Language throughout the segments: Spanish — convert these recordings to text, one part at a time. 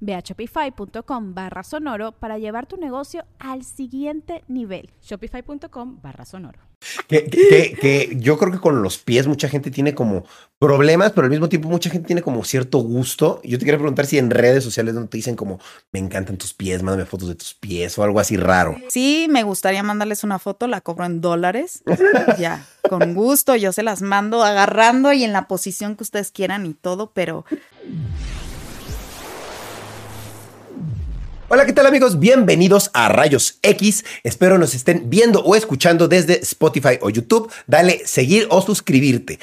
Ve a shopify.com barra sonoro para llevar tu negocio al siguiente nivel. Shopify.com barra sonoro. Que, que- que yo creo que con los pies mucha gente tiene como problemas, pero al mismo tiempo mucha gente tiene como cierto gusto. Yo te quería preguntar si en redes sociales no te dicen como, me encantan tus pies, mándame fotos de tus pies o algo así raro. Sí, me gustaría mandarles una foto, la cobro en dólares. ya, con gusto, yo se las mando agarrando y en la posición que ustedes quieran y todo, pero Hola, ¿qué tal amigos? Bienvenidos a Rayos X. Espero nos estén viendo o escuchando desde Spotify o YouTube. Dale seguir o suscribirte.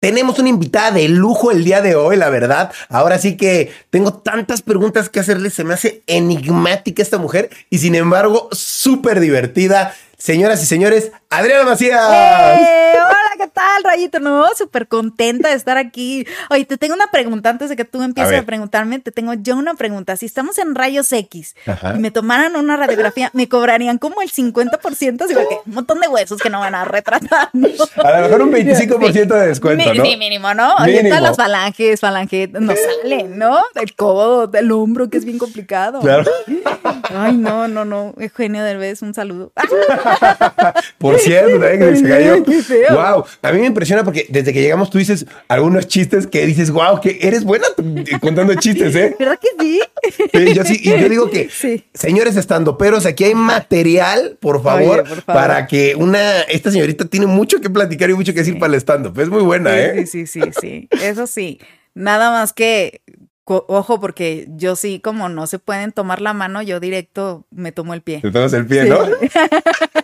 Tenemos una invitada de lujo el día de hoy, la verdad. Ahora sí que tengo tantas preguntas que hacerle. Se me hace enigmática esta mujer y sin embargo súper divertida. Señoras y señores, Adriana Macías. ¡Eh! Hola, ¿qué tal, Rayito? No, súper contenta de estar aquí. Oye, te tengo una pregunta antes de que tú empieces A preguntarme. Te tengo yo una pregunta. Si estamos en rayos X Ajá. y me tomaran una radiografía, me cobrarían como el 50%, así porque un montón de huesos que no van a retratar. ¿no? A lo mejor un 25% de descuento, Mi- ¿no? Sí, mínimo, ¿no? Ahorita Mínimo. las falanges, falange, no salen, ¿no? Del codo, del hombro, que es bien complicado. Claro. Ay, no, no, no. Eugenio Derbez, un saludo. Por cierto, que se cayó. Qué feo. Wow, a mí me impresiona porque desde que llegamos tú dices algunos chistes que dices, wow, que eres buena contando chistes, ¿eh? ¿Verdad que sí? Sí, yo sí, y yo digo que, Sí. señores estando peros, aquí hay material, por favor, Oye, por favor. para que una, esta señorita tiene mucho que platicar y mucho que decir para el stand-up. Es muy buena, ¿eh? Sí, sí, sí, sí. Eso sí. Nada más que, ojo, porque yo sí, como no se pueden tomar la mano, yo directo me tomo el pie. Te tomas el pie, Sí. ¿no?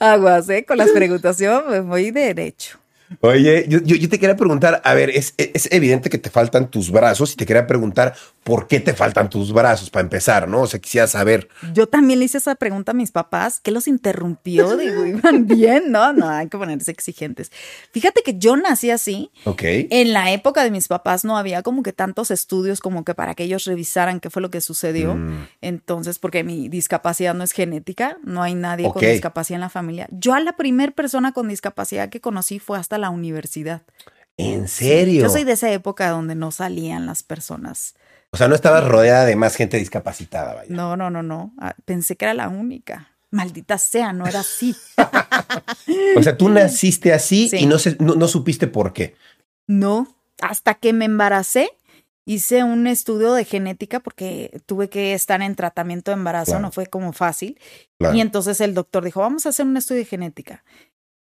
Aguas, ¿eh? Con las preguntas, yo me voy derecho. Oye, yo, yo- yo te quería preguntar, a ver, es, es evidente que te faltan tus brazos y te quería preguntar por qué te faltan tus brazos para empezar, ¿no? O sea, quisiera saber. Yo también le hice esa pregunta a mis papás, ¿qué los interrumpió? Digo, iban bien, ¿no? No, hay que ponerse exigentes. Fíjate que yo nací así. Ok. En la época de mis papás no había como que tantos estudios como que para que ellos revisaran qué fue lo que sucedió. Mm. Entonces, porque mi discapacidad no es genética, no hay nadie con discapacidad en la familia. Yo a la primer persona con discapacidad que conocí fue hasta la universidad. ¿En serio? Yo soy de esa época donde no salían las personas. O sea, no estabas rodeada de más gente discapacitada, vaya. No, no, no, no. Ah, Pensé que era la única. Maldita sea, no era así. O sea, tú naciste así Sí. y no, se- no, no supiste por qué. No, hasta que me embaracé, hice un estudio de genética porque tuve que estar en tratamiento de embarazo, Claro. no fue como fácil. Claro. Y entonces el doctor dijo, vamos a hacer un estudio de genética.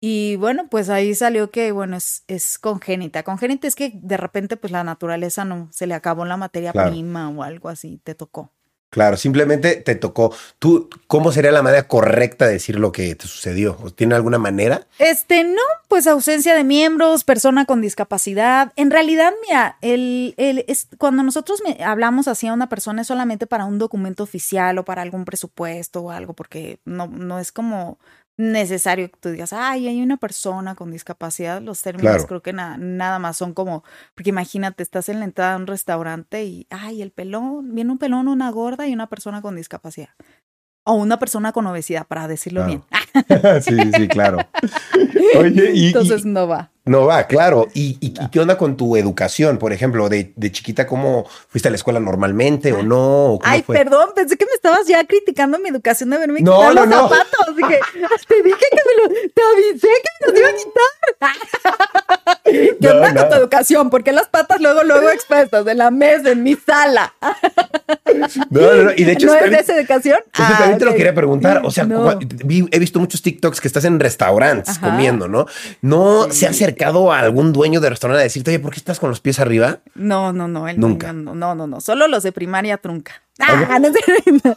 Y bueno, pues ahí salió que, bueno, es, es congénita. Congénita es que de repente, pues la naturaleza no, se le acabó la materia Claro. prima o algo así, te tocó. Claro, simplemente te tocó. ¿Tú cómo sería la manera correcta de decir lo que te sucedió? ¿O ¿Tiene alguna manera? Este, no, pues ausencia de miembros, persona con discapacidad. En realidad, mira, el, el, es, cuando nosotros me- hablamos así a una persona es solamente para un documento oficial o para algún presupuesto o algo, porque no, no es como necesario que tú digas, ay, hay una persona con discapacidad. Los términos Claro. creo que na- nada más son como, porque imagínate, estás en la entrada de un restaurante y, ay, el pelón, viene un pelón, una gorda y una persona con discapacidad. O una persona con obesidad, para decirlo Claro. bien. sí, sí, claro. Oye, y, y- Entonces no va. No va, claro. ¿Y, y- qué onda con tu educación? Por ejemplo, de, de chiquita, ¿cómo fuiste a la escuela normalmente o no? ¿O Ay, fue? perdón, pensé que me estabas ya criticando mi educación de verme No, quitar no, los no. zapatos. Dije, te dije que me lo, te avisé que me los iba a quitar. ¿Qué onda con tu educación? ¿Por qué las patas luego, luego expuestas en la mesa, en mi sala? No, no, no. Y de hecho, ¿No es de esa educación? Eso Ah, también te lo quería preguntar. O sea, he visto muchos TikToks que estás en restaurantes Ajá. comiendo, ¿no? ¿No se ha acercado a algún dueño de restaurante a decirte, oye, ¿por qué estás con los pies arriba? No, no, no. el Nunca. niño No, no, no. Solo los de primaria trunca. Ah, no,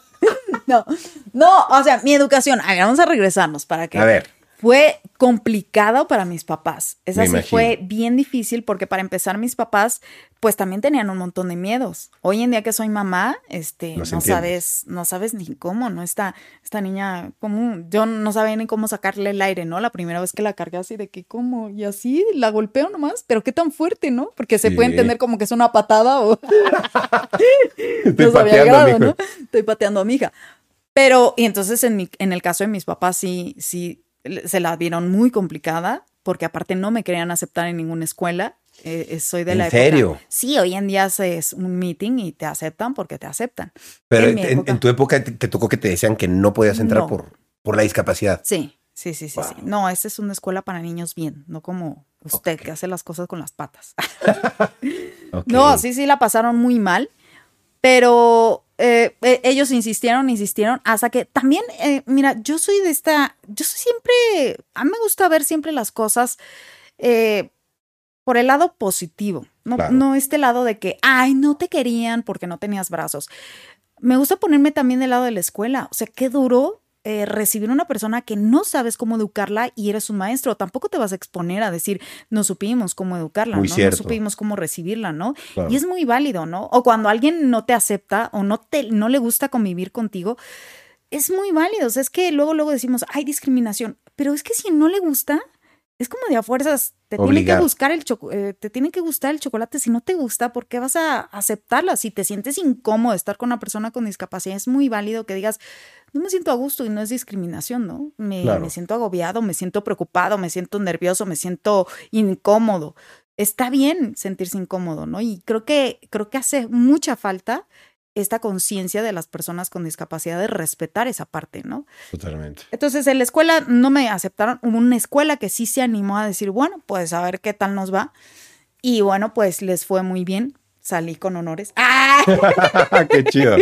no, no, o sea, mi educación. A ver, vamos a regresarnos para que. A ver. Fue complicado para mis papás. Esa sí fue bien difícil porque para empezar mis papás pues también tenían un montón de miedos. Hoy en día que soy mamá, este, no entiendo. sabes, no sabes ni cómo, ¿no? Esta, esta niña, cómo, yo no sabía ni cómo sacarle el aire, ¿no? La primera vez que la cargué así de que cómo, y así la golpeo nomás, pero qué tan fuerte, ¿no? Porque se Sí. puede entender como que es una patada o Estoy no pateando, grado, mijo. ¿no? Estoy pateando a mi hija. Pero, y entonces en, mi, en el caso de mis papás, sí, sí, se la vieron muy complicada, porque aparte no me querían aceptar en ninguna escuela. Eh, eh, soy de ¿En la época- serio? Sí, hoy en día haces un meeting y te aceptan porque te aceptan. Pero En en, mi en- época. en tu época te, te tocó que te decían que no podías entrar No. por, por la discapacidad. Sí, sí, sí, sí. No, esta es una escuela para niños bien, no como usted que hace las cosas con las patas. No, sí, sí, la pasaron muy mal, pero eh, eh, ellos insistieron, insistieron, hasta que también, eh, mira, yo soy de esta, yo soy siempre, a mí me gusta ver siempre las cosas eh, por el lado positivo, no, Claro. no este lado de que, ay, no te querían porque no tenías brazos. Me gusta ponerme también del lado de la escuela, o sea, qué duro. Eh, recibir una persona que no sabes cómo educarla y eres un maestro, tampoco te vas a exponer a decir, no supimos cómo educarla, Muy ¿no? cierto. no supimos cómo recibirla, ¿no? Claro. Y es muy válido, ¿no? O cuando alguien no te acepta o no, te, no le gusta convivir contigo, es muy válido. O sea, es que luego, luego decimos, hay discriminación, pero es que si no le gusta, es como de a fuerzas, te tiene que buscar el eh, te tiene que gustar el chocolate. Si no te gusta, ¿por qué vas a aceptarla? Si te sientes incómodo de estar con una persona con discapacidad, es muy válido que digas, no me siento a gusto y no es discriminación, ¿no? Me, Claro. me siento agobiado, me siento preocupado, me siento nervioso, me siento incómodo. Está bien sentirse incómodo, ¿no? Y creo que, creo que hace mucha falta esta conciencia de las personas con discapacidad de respetar esa parte, ¿no? Totalmente. Entonces, en la escuela no me aceptaron. Hubo una escuela que sí se animó a decir, bueno, pues a ver qué tal nos va. Y bueno, pues les fue muy bien. Salí con honores. ¡Ah! Qué chido.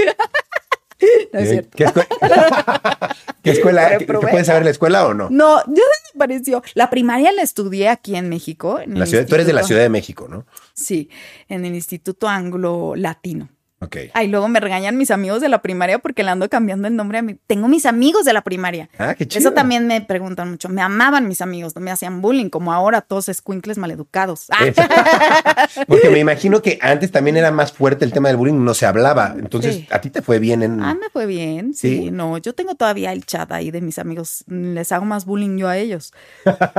No es ¿Qué, cierto. qué escue- qué escuela? ¿Qué- Reprobé. ¿Puedes saber la escuela o no? No, ya me pareció. La primaria la estudié aquí en México. en La ciudad, tú eres de la Ciudad de México, ¿no? Sí, en el Instituto Anglo Latino. Ok. Ay, luego me regañan mis amigos de la primaria porque le ando cambiando el nombre a mi. Tengo mis amigos de la primaria. Ah, qué chido. Eso también me preguntan mucho. Me amaban mis amigos, no me hacían bullying, como ahora todos escuincles maleducados. Ah. Porque me imagino que antes también era más fuerte el tema del bullying, no se hablaba. Entonces, Sí. a ti te fue bien en. Ah, me fue bien. Sí, ¿Sí? no, yo tengo todavía el chat ahí de mis amigos. Les hago más bullying yo a ellos.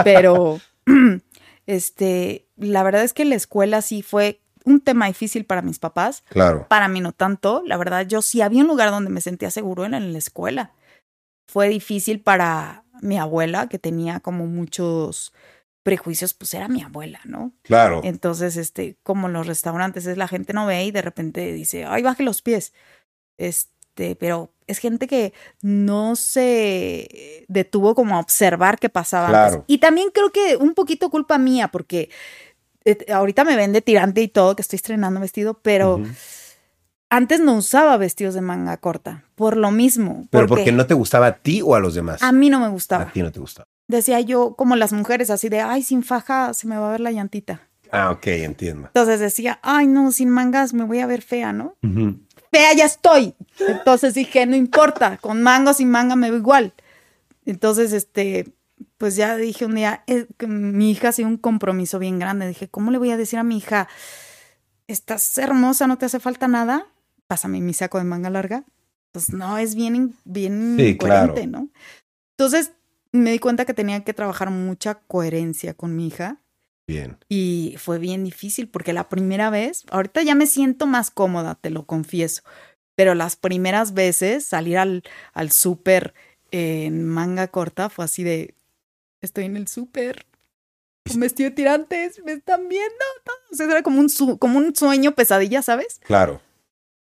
Pero, este, la verdad es que la escuela sí fue un tema difícil para mis papás. Claro. Para mí no tanto. La verdad, yo sí había un lugar donde me sentía seguro en la escuela. Fue difícil para mi abuela, que tenía como muchos prejuicios, pues era mi abuela, ¿no? Claro. Entonces, este, como en los restaurantes, es la gente no ve y de repente dice, ay, baje los pies. Este, pero es gente que no se detuvo como a observar qué pasaba antes. Claro. Y también creo que un poquito culpa mía, porque ahorita me ven de tirante y todo, que estoy estrenando vestido, pero antes no usaba vestidos de manga corta, por lo mismo. Pero porque porque no te gustaba a ti o a los demás. a mí no me gustaba. A ti no te gustaba. Decía yo, como las mujeres, así de, ay, sin faja se me va a ver la llantita. Ah, ok, entiendo. Entonces decía, ay, no, sin mangas me voy a ver fea, ¿no? Fea ya estoy. Entonces dije, no importa, con mango o sin manga me veo igual. Entonces, este, pues ya dije un día, eh, mi hija hacía un compromiso bien grande. Dije, ¿cómo le voy a decir a mi hija, estás hermosa, no te hace falta nada? Pásame mi saco de manga larga. Pues no, es bien, bien Sí, coherente, claro. ¿no? Entonces me di cuenta que tenía que trabajar mucha coherencia con mi hija. Bien. Y fue bien difícil porque la primera vez, ahorita ya me siento más cómoda, te lo confieso, pero las primeras veces salir al, al súper en manga corta fue así de, estoy en el súper, con vestido de tirantes, me están viendo. O sea, era como un, su- como un sueño pesadilla, ¿sabes? Claro.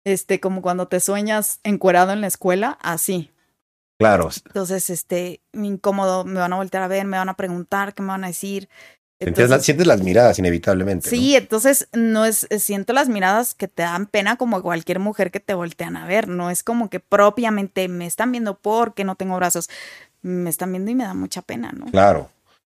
Este, como cuando te sueñas encuerado en la escuela, así. Claro. Entonces, este, incómodo, me van a voltear a ver, me van a preguntar, qué me van a decir. La- sientes las miradas inevitablemente. ¿no? Sí, entonces no es, eh, siento las miradas que te dan pena como cualquier mujer que te voltean a ver, no es como que propiamente me están viendo porque no tengo brazos, me están viendo y me da mucha pena, ¿no? Claro.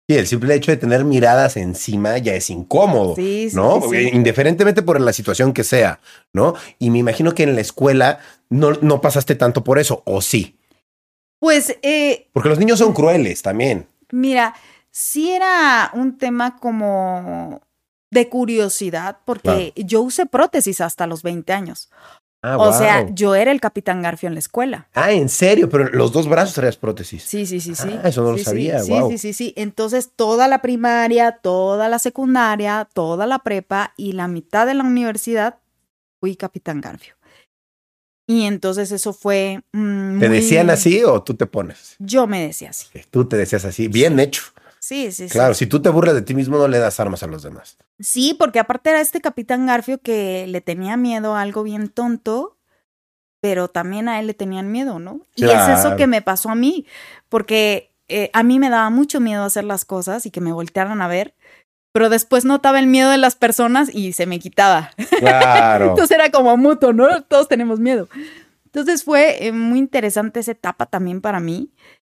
Sí, el simple hecho de tener miradas encima ya es incómodo. Sí, sí, ¿no? sí, sí. Indiferentemente por la situación que sea, ¿no? Y me imagino que en la escuela no, no pasaste tanto por eso, o sí. Pues, eh, Porque los niños son crueles también. mira, sí era un tema como de curiosidad, porque yo usé prótesis hasta los 20 años. Ah, o sea, yo era el capitán Garfio en la escuela. Ah, en serio, pero los dos brazos traías prótesis. Sí, sí, sí, sí. Ah, eso no lo Sí, sabía, Sí, sí, sí, sí. Entonces, toda la primaria, toda la secundaria, toda la prepa y la mitad de la universidad fui capitán Garfio. Y entonces eso fue mm, ¿Te muy- decían así o tú te pones? Yo me decía así. Tú te decías así. Bien hecho. Sí, sí, sí. Claro, si tú te burlas de ti mismo, no le das armas a los demás. Sí, porque aparte era este capitán Garfio que le tenía miedo a algo bien tonto, pero también a él le tenían miedo, ¿no? Y es eso que me pasó a mí, porque eh, a mí me daba mucho miedo hacer las cosas y que me voltearan a ver, pero después notaba el miedo de las personas y se me quitaba. Claro. Entonces era como mutuo, ¿no? Todos tenemos miedo. Entonces fue eh, muy interesante esa etapa también para mí,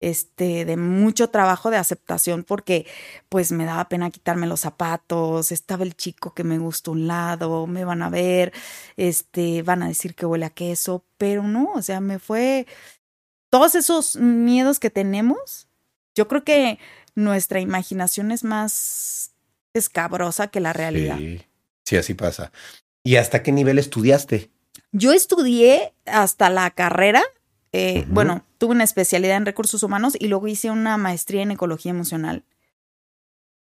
este, de mucho trabajo de aceptación, porque pues me daba pena quitarme los zapatos, estaba el chico que me gusta un lado, me van a ver, este, van a decir que huele a queso, pero no, o sea, me fue todos esos miedos que tenemos. Yo creo que nuestra imaginación es más escabrosa que la realidad. Sí, sí, así pasa. ¿Y hasta qué nivel estudiaste? Yo estudié hasta la carrera. Eh. Bueno, tuve una especialidad en recursos humanos y luego hice una maestría en ecología emocional.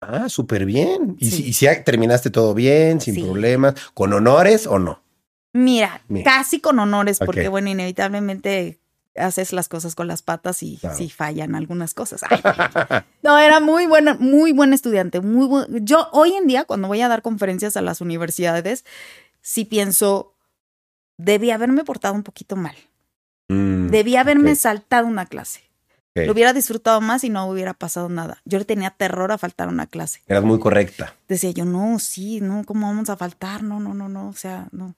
Ah, súper bien. ¿Y, Sí. si, y si ya terminaste todo bien, sin Sí. problemas, con honores o no? Mira, Mira. casi con honores, porque bueno, inevitablemente haces las cosas con las patas y Claro. sí fallan algunas cosas. Ay. No, era muy buena, muy buen estudiante, muy bu- Yo hoy en día, cuando voy a dar conferencias a las universidades, sí pienso, debí haberme portado un poquito mal. Mm, Debí haberme saltado una clase. Lo hubiera disfrutado más y no hubiera pasado nada. Yo le tenía terror a faltar una clase. Eras muy correcta. Decía yo, no, sí, no, ¿cómo vamos a faltar? No, no, no, no, o sea, no.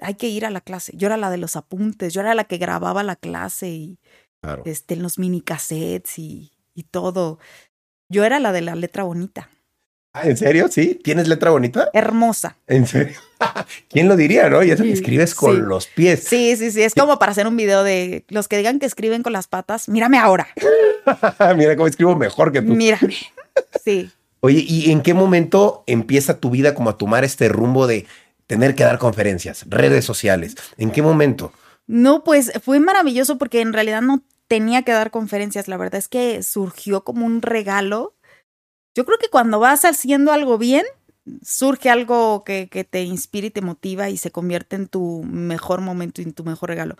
Hay que ir a la clase. Yo era la de los apuntes, yo era la que grababa la clase y Claro. este, en los mini cassettes y, y todo. Yo era la de la letra bonita, Ah, ¿En serio? ¿Sí? ¿Tienes letra bonita? hermosa. ¿En serio? ¿Quién lo diría, no? Y eso que Sí, escribes con sí. los pies. Sí, sí, sí, es como para hacer un video de los que digan que escriben con las patas. Mírame ahora, Mira cómo escribo mejor que tú. mírame. Sí. Oye, ¿y en qué momento empieza tu vida como a tomar este rumbo de tener que dar conferencias, redes sociales? ¿En qué momento? No, pues fue maravilloso porque en realidad no tenía que dar conferencias. La verdad es que surgió como un regalo. Yo creo que cuando vas haciendo algo bien, surge algo que, que te inspira y te motiva y se convierte en tu mejor momento y en tu mejor regalo.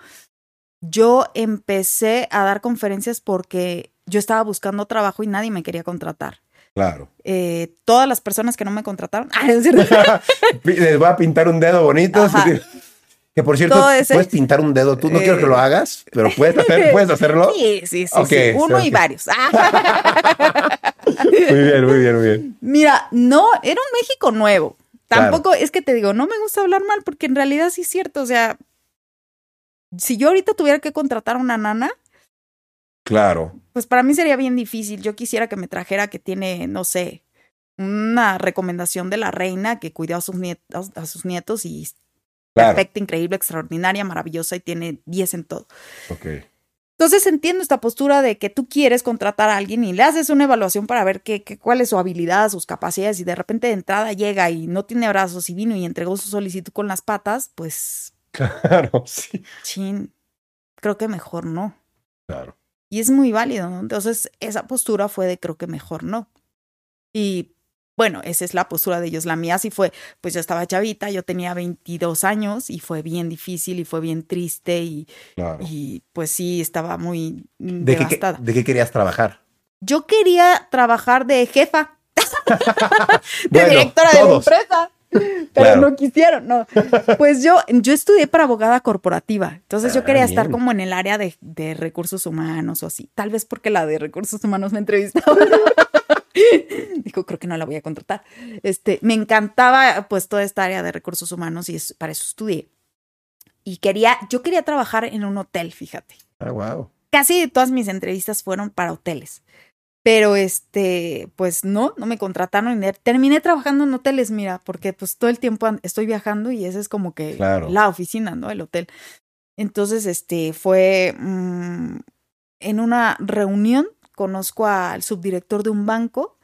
Yo empecé a dar conferencias porque yo estaba buscando trabajo y nadie me quería contratar. Claro. Eh, todas las personas que no me contrataron, ah. Les voy a pintar un dedo bonito. Ajá. Que por cierto, ese- puedes pintar un dedo. Tú no Eh. quiero que lo hagas, pero puedes, hacer, puedes hacerlo. Sí, sí, sí, sí. Uno y varios. Muy bien, muy bien, muy bien. Mira, no, era un México nuevo. Claro. Tampoco es que te digo, no me gusta hablar mal porque en realidad sí es cierto. O sea, si yo ahorita tuviera que contratar a una nana, Claro. pues para mí sería bien difícil. Yo quisiera que me trajera que tiene, no sé, una recomendación de la reina que cuidó a sus nietos, a sus nietos y Claro. perfecta, increíble, extraordinaria, maravillosa y tiene 10 en todo. Ok. Entonces entiendo esta postura de que tú quieres contratar a alguien y le haces una evaluación para ver qué, qué- cuál es su habilidad, sus capacidades y de repente de entrada llega y no tiene brazos y vino y entregó su solicitud con las patas, pues, Claro, sí. chin, creo que mejor no. Claro. Y es muy válido, ¿no? Entonces esa postura fue de creo que mejor no. Y bueno, esa es la postura de ellos. La mía sí fue, pues yo estaba chavita, yo tenía 22 años y fue bien difícil y fue bien triste y, Claro. y pues sí, estaba muy ¿De qué, devastada. ¿De qué querías trabajar? Yo quería trabajar de jefa, de Bueno, directora todos. de la empresa, pero Claro. no quisieron, no. Pues yo, yo estudié para abogada corporativa, entonces yo Ah, quería estar como en el área de, de recursos humanos o así, tal vez porque la de recursos humanos me entrevistaba. Dijo, creo que no la voy a contratar. Este, me encantaba pues toda esta área de recursos humanos y es, para eso estudié. Y quería, yo quería trabajar en un hotel, fíjate. Ah, wow. Casi todas mis entrevistas fueron para hoteles. Pero este, pues no, no me contrataron. Terminé trabajando en hoteles, mira, porque pues todo el tiempo estoy viajando y ese es como que Claro. la oficina, ¿no? El hotel. Entonces, este, fue mm, en una reunión, conozco al subdirector de un banco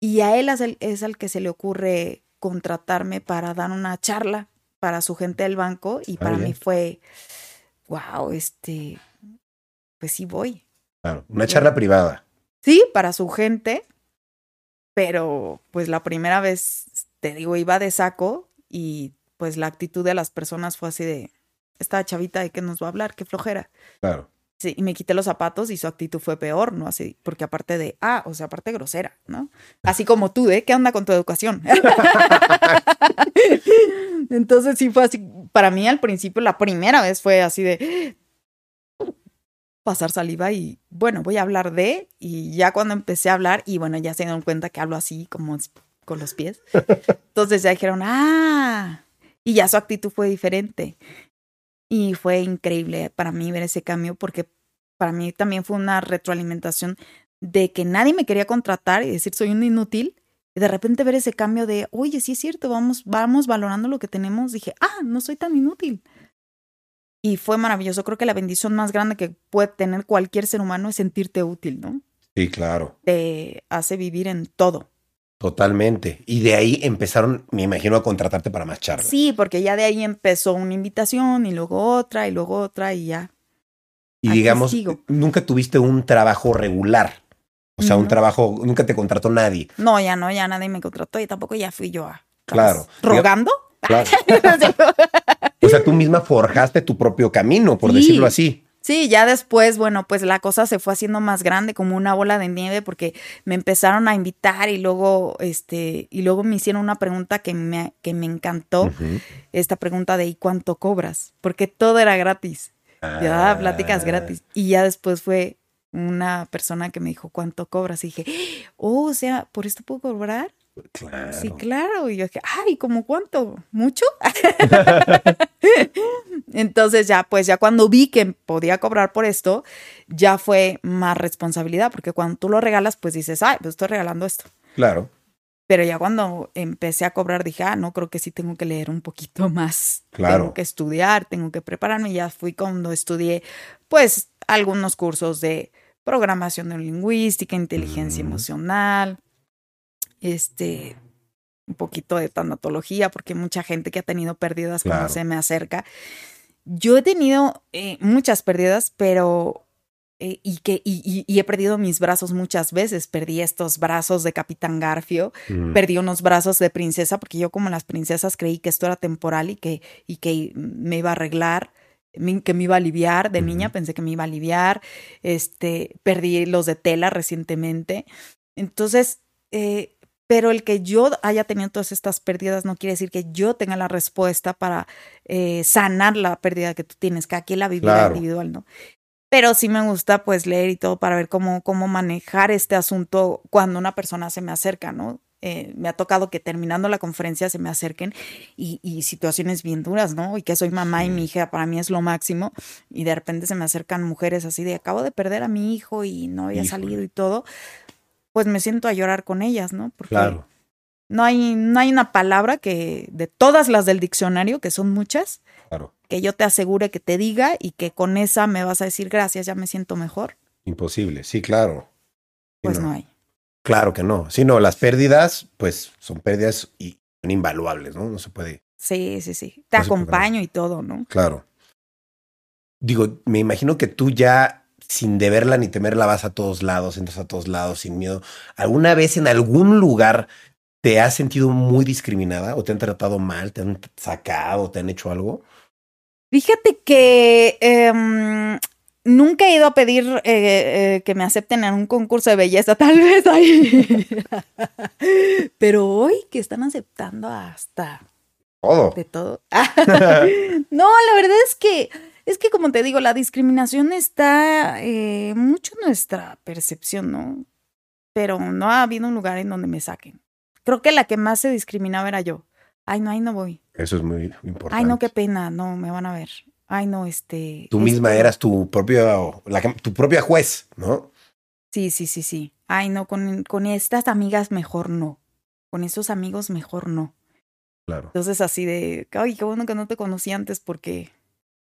y a él es, el, es al que se le ocurre contratarme para dar una charla para su gente del banco y para mí fue, wow, este, pues sí voy. Claro. Una charla privada. Sí, para su gente, pero pues la primera vez, te digo, iba de saco y pues la actitud de las personas fue así de, esta chavita de qué nos va a hablar, qué flojera. Claro. Sí, y me quité los zapatos y su actitud fue peor, ¿no? Así, porque aparte de, ah, o sea, aparte grosera, ¿no? Así como tú, ¿eh? ¿Qué onda con tu educación? Entonces sí fue así, para mí al principio, la primera vez fue así de pasar saliva y bueno, voy a hablar de, y ya cuando empecé a hablar, y bueno, ya se dieron cuenta que hablo así como con los pies, entonces ya dijeron, ah, y ya su actitud fue diferente. Y fue increíble para mí ver ese cambio porque para mí también fue una retroalimentación de que nadie me quería contratar y decir soy un inútil. Y de repente ver ese cambio de, oye, sí es cierto, vamos, vamos valorando lo que tenemos. Dije, ah, no soy tan inútil. Y fue maravilloso. Creo que la bendición más grande que puede tener cualquier ser humano es sentirte útil, ¿no? Sí, claro. Te hace vivir en todo. Totalmente. Y de ahí empezaron, me imagino, a contratarte para más charlas. Sí, porque ya de ahí empezó una invitación y luego otra y luego otra y ya. Y aquí digamos, sigo. nunca tuviste un trabajo regular. O sea, un trabajo, nunca te contrató nadie. No, ya no, ya nadie me contrató y tampoco ya fui yo a. Claro. ¿Rogando? Claro. O sea, tú misma forjaste tu propio camino, por Sí. decirlo así. Sí, ya después, bueno, pues la cosa se fue haciendo más grande, como una bola de nieve, porque me empezaron a invitar y luego, este, y luego me hicieron una pregunta que me, que me encantó, esta pregunta de ¿y cuánto cobras? Porque todo era gratis. Ya, Ah. pláticas gratis. Y ya después fue una persona que me dijo, ¿cuánto cobras? Y dije, oh, o sea, ¿por esto puedo cobrar? Claro. Sí, claro. Y yo dije, ay, ¿cómo cuánto? ¿Mucho? Entonces ya, pues ya cuando vi que podía cobrar por esto, ya fue más responsabilidad, porque cuando tú lo regalas, pues dices, ay, pues estoy regalando esto. Claro. Pero ya cuando empecé a cobrar, dije, ah, no, creo que sí tengo que leer un poquito más. Claro. Tengo que estudiar, tengo que prepararme. Y ya fui cuando estudié, pues, algunos cursos de programación neurolingüística, inteligencia Mm. emocional, este, un poquito de tanatología, porque mucha gente que ha tenido pérdidas Claro. cuando se me acerca. Yo he tenido eh, muchas pérdidas, pero eh, y que y, y- y he perdido mis brazos muchas veces. Perdí estos brazos de Capitán Garfio, Mm. perdí unos brazos de princesa, porque yo como las princesas creí que esto era temporal y que, y que me iba a arreglar, que me iba a aliviar. De niña pensé que me iba a aliviar. Este, perdí los de tela recientemente. Entonces, eh, pero el que yo haya tenido todas estas pérdidas no quiere decir que yo tenga la respuesta para eh, sanar la pérdida que tú tienes. Cada quien la Claro. individual, ¿no? Pero sí me gusta pues leer y todo para ver cómo, cómo manejar este asunto cuando una persona se me acerca, ¿no? Eh, me ha tocado que terminando la conferencia se me acerquen y, y situaciones bien duras, ¿no? Y que soy mamá y mi hija para mí es lo máximo y de repente se me acercan mujeres así de acabo de perder a mi hijo y no había Híjole. salido y todo, pues me siento a llorar con ellas, ¿no? Porque Claro. no hay, no hay una palabra que de todas las del diccionario, que son muchas, Claro. que yo te asegure que te diga y que con esa me vas a decir gracias, ya me siento mejor. Imposible. Sí, claro. Pues no, hay. Claro que no. Sí, no, las pérdidas, pues son pérdidas y son invaluables, ¿no? No se puede. Sí, sí, sí. Te No acompaño y todo, ¿no? Claro. Digo, me imagino que tú ya, sin deberla ni temerla, vas a todos lados, entras a todos lados sin miedo. ¿Alguna vez en algún lugar te has sentido muy discriminada o te han tratado mal, te han sacado, te han hecho algo? Fíjate que em, nunca he ido a pedir eh, eh, que me acepten en un concurso de belleza, tal vez ahí. Pero hoy que están aceptando hasta Todo. de todo. no, la verdad es que es que como te digo, la discriminación está eh, mucho en nuestra percepción, ¿no? pero no ha habido un lugar en donde me saquen. Creo que la que más se discriminaba era yo. Ay, no, ahí no voy. Eso es muy importante. Ay, no, qué pena, no, me van a ver. Ay, no, este... Tú misma no. eras tu propio, la tu propia juez, ¿no? Sí, sí, sí, sí. Ay, no, con, con estas amigas mejor no. Con esos amigos mejor no. Claro. Entonces así de, ay, qué bueno que no te conocí antes porque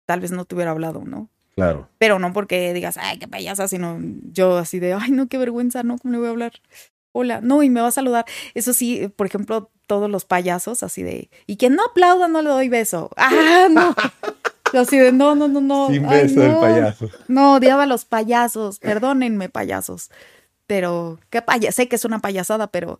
tal vez no te hubiera hablado, ¿no? Claro. Pero no porque digas, ay, qué payasa, sino yo así de, ay, no, qué vergüenza, ¿no? ¿Cómo le voy a hablar? Hola, no, y me va a saludar. Eso sí, por ejemplo, todos los payasos, así de, y quien no aplauda, no le doy beso. Ah, no. Yo así de, no, no, no, no. Sin ay, beso del no. payaso. No, odiaba a los payasos. Perdónenme, payasos. Pero, qué paya sé que es una payasada, pero.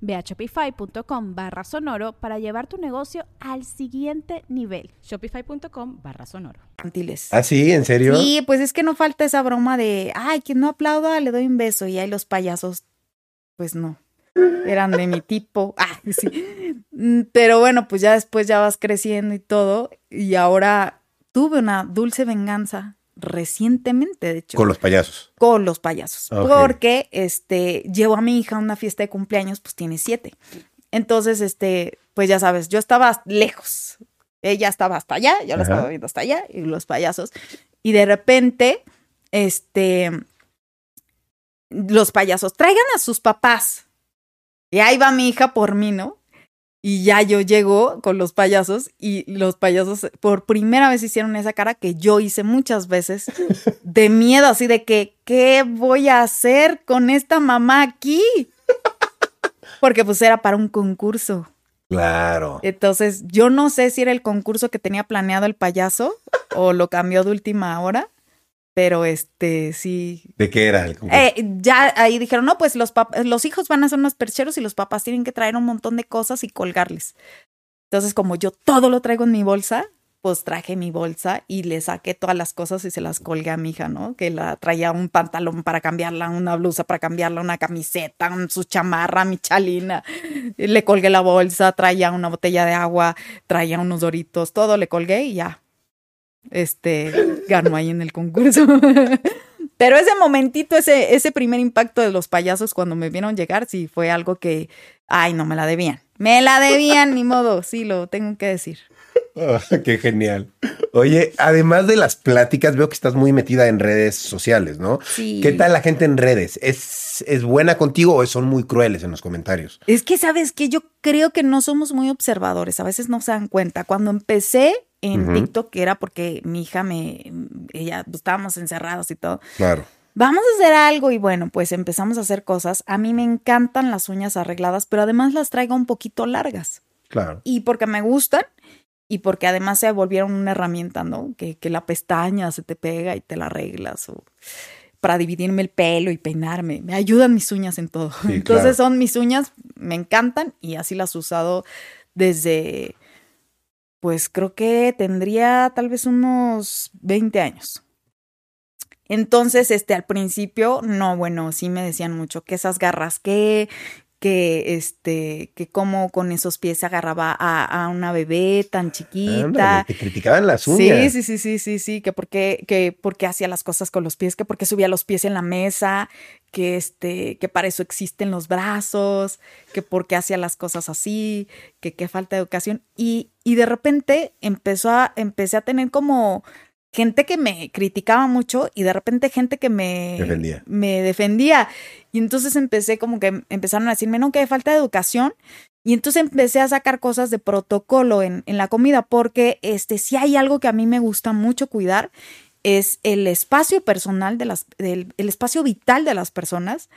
Ve a shopify.com barra sonoro para llevar tu negocio al siguiente nivel. Shopify.com barra sonoro. ¿Ah, sí? ¿En serio? Sí, pues es que no falta esa broma de, ay, quien no aplauda, le doy un beso. Y ahí los payasos, pues no, eran de mi tipo. Ah, sí. Mm, Pero bueno, pues ya después ya vas creciendo y todo. Y ahora tuve una dulce venganza recientemente, de hecho. Con los payasos. con los payasos. Porque este llevo a mi hija a una fiesta de cumpleaños, pues tiene siete. Entonces, este, pues ya sabes, yo estaba lejos. Ella estaba hasta allá, yo la Ajá. estaba viendo hasta allá, y los payasos. Y de repente, este, los payasos, traigan a sus papás. Y ahí va mi hija por mí, ¿no? Y ya yo llego con los payasos y los payasos por primera vez hicieron esa cara que yo hice muchas veces de miedo, así de que, ¿qué voy a hacer con esta mamá aquí? Porque pues era para un concurso. Claro. Entonces, yo no sé si era el concurso que tenía planeado el payaso o lo cambió de última hora, pero este sí. ¿De qué era el? Eh, ya ahí dijeron, no, pues los, los hijos van a ser unos percheros y los papás tienen que traer un montón de cosas y colgarles. Entonces, como yo todo lo traigo en mi bolsa, pues traje mi bolsa y le saqué todas las cosas y se las colgué a mi hija, ¿no? Que la traía un pantalón para cambiarla, una blusa para cambiarla, una camiseta, un- su chamarra, mi chalina. Le colgué la bolsa, traía una botella de agua, traía unos doritos, todo le colgué y ya. Este ganó ahí en el concurso. Pero ese momentito, ese, ese primer impacto de los payasos cuando me vieron llegar, sí fue algo que, ay, no me la debían. Me la debían, ni modo, sí, lo tengo que decir. Ah, qué genial. Oye, además de las pláticas, veo que estás muy metida en redes sociales, ¿no? Sí. ¿Qué tal la gente en redes? ¿Es, es buena contigo o son muy crueles en los comentarios? Es que, ¿sabes que Yo creo que no somos muy observadores, a veces no se dan cuenta. Cuando empecé en Ujú. TikTok, que era porque mi hija me, ella, pues, estábamos encerrados y todo, Claro. vamos a hacer algo y bueno, pues empezamos a hacer cosas. A mí me encantan las uñas arregladas, pero además las traigo un poquito largas. Claro. y porque me gustan y porque además se volvieron una herramienta, ¿no? Que, que la pestaña se te pega y te la arreglas o para dividirme el pelo y peinarme. Me ayudan mis uñas en todo. Sí, Entonces claro. son mis uñas, me encantan y así las he usado desde, pues creo que tendría tal vez unos 20 años. Entonces, este, al principio, no, bueno, sí me decían mucho que esas garras, que, que, este, que cómo con esos pies se agarraba a, a una bebé tan chiquita. Ándale, te criticaban las Sí, uñas. sí, sí, sí, sí, sí, que porque, que porque hacía las cosas con los pies, que porque subía los pies en la mesa, que este, que para eso existen los brazos, que porque hacía las cosas así, que qué falta de educación. Y, y de repente empezó a, empecé a tener como gente que me criticaba mucho y de repente gente que me Defendía. me defendía. Y entonces empecé como que empezaron a decirme, no, que falta de educación. Y entonces empecé a sacar cosas de protocolo en, en la comida, porque este, si hay algo que a mí me gusta mucho cuidar, es el espacio personal de las, del, el espacio vital de las personas.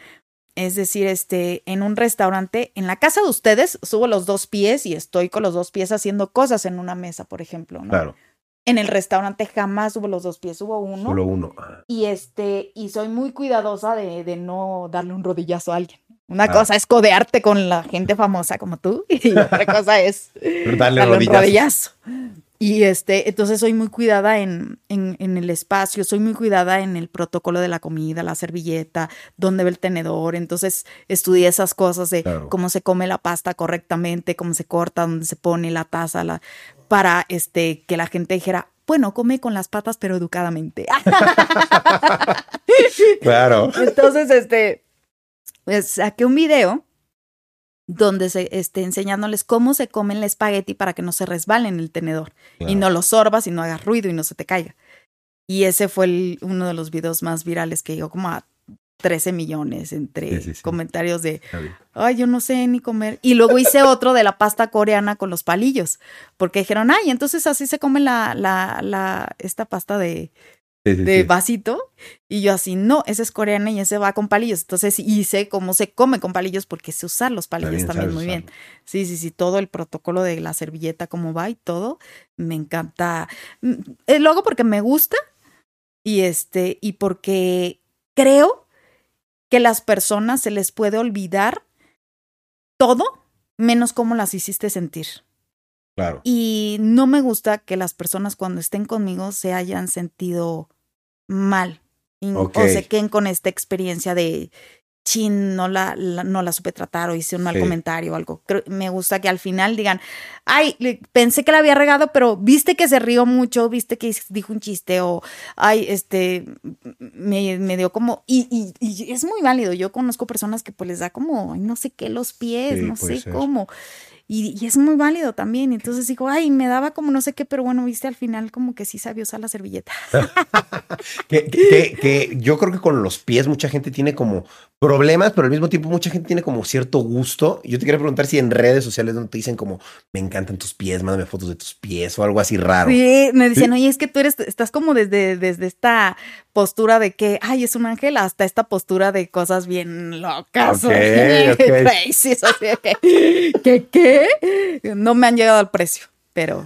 Es decir, este, en un restaurante, en la casa de ustedes, subo los dos pies y estoy con los dos pies haciendo cosas en una mesa, por ejemplo, ¿no? Claro. En el restaurante jamás subo los dos pies, subo uno. Solo uno. Ah, Y este, y soy muy cuidadosa de, de no darle un rodillazo a alguien. Una Ah. cosa es codearte con la gente famosa como tú, y otra cosa es Darle darle un rodillazo. Y este, entonces soy muy cuidada en, en, en el espacio, soy muy cuidada en el protocolo de la comida, la servilleta, dónde va el tenedor. Entonces estudié esas cosas de Claro. cómo se come la pasta correctamente, cómo se corta, dónde se pone la taza, la, para este, que la gente dijera, bueno, come con las patas, pero educadamente. Claro. Entonces, este, pues, saqué un video donde se este, enseñándoles cómo se come el espagueti para que no se resbale en el tenedor y no lo sorbas y no hagas ruido y no se te caiga. Y ese fue el- uno de los videos más virales que llegó como a 13 millones entre Sí, sí, sí. comentarios de, ay, yo no sé ni comer. Y luego hice otro de la pasta coreana con los palillos, porque dijeron, ay, entonces así se come la, la, la, esta pasta de, de vasito y yo así, no, ese es coreana y ese va con palillos. Entonces hice cómo se come con palillos porque sé usar los palillos También muy bien. Sí, sí, sí, todo el protocolo de la servilleta, cómo va y todo, me encanta. Mm, eh, Lo hago porque me gusta y este, y porque creo que las personas se les puede olvidar todo menos cómo las hiciste sentir. Claro. Y no me gusta que las personas cuando estén conmigo se hayan sentido mal o se queden con esta experiencia de chin, no la, la- no la supe tratar o hice un mal Sí. comentario o algo. Creo- me gusta que al final digan, ay, le- pensé que la había regado, pero viste que se rió mucho, viste que dijo un chiste o, ay, este, me, me dio como, y, y, y es muy válido. Yo conozco personas que pues les da como, ay, no sé qué, los pies, Sí, no sé ser. cómo. Y, y es muy válido también. Entonces digo, ay, me daba como no sé qué, pero bueno, viste al final como que sí sabía usar la servilleta. Que, que- que- que yo creo que con los pies mucha gente tiene como problemas, pero al mismo tiempo mucha gente tiene como cierto gusto. Yo te quería preguntar si en redes sociales no te dicen como, me encantan tus pies, mándame fotos de tus pies o algo así raro. Sí, me decían, oye, es que tú eres, estás como desde, desde esta postura de que, ay, es un ángel, hasta esta postura de cosas bien locas, Ok, o ok. crazy, de que, ¿qué, qué? No me han llegado al precio, pero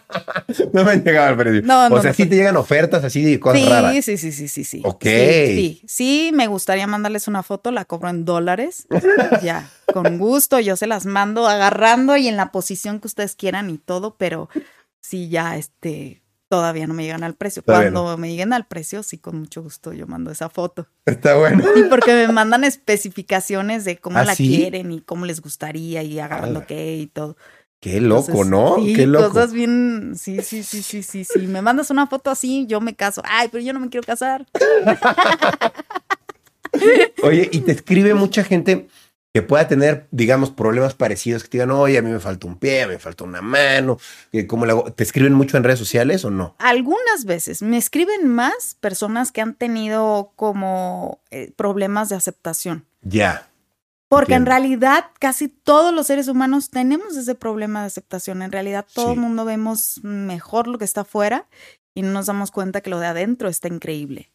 No me han llegado al precio. No, no, o sea, no, sí te llegan ofertas así de cosas sí, raras. sí, sí, sí, sí, sí. Ok. Sí, sí, sí, me gustaría mandarles una foto, la cobro en dólares, ya, con gusto, yo se las mando agarrando y en la posición que ustedes quieran y todo, pero sí, ya, este, todavía no me llegan al precio. Todavía Cuando me lleguen al precio, sí, con mucho gusto yo mando esa foto. Está bueno. Y porque me mandan especificaciones de cómo ¿Ah, la sí? quieren y cómo les gustaría y agarrando Ala. qué y todo. Qué loco, Entonces, ¿no? Sí, Qué loco. cosas bien. Sí, sí, sí, sí, sí, sí. Me mandas una foto así, yo me caso. Ay, pero yo no me quiero casar. Oye, y te escribe mucha gente que pueda tener, digamos, problemas parecidos, que te digan, oye, a mí me falta un pie, me falta una mano, ¿cómo le hago? ¿Te escriben mucho en redes sociales o no? Algunas veces me escriben más personas que han tenido como eh, problemas de aceptación. Ya. Porque en realidad casi todos los seres humanos tenemos ese problema de aceptación. En realidad todo Sí. el mundo vemos mejor lo que está afuera y no nos damos cuenta que lo de adentro está increíble.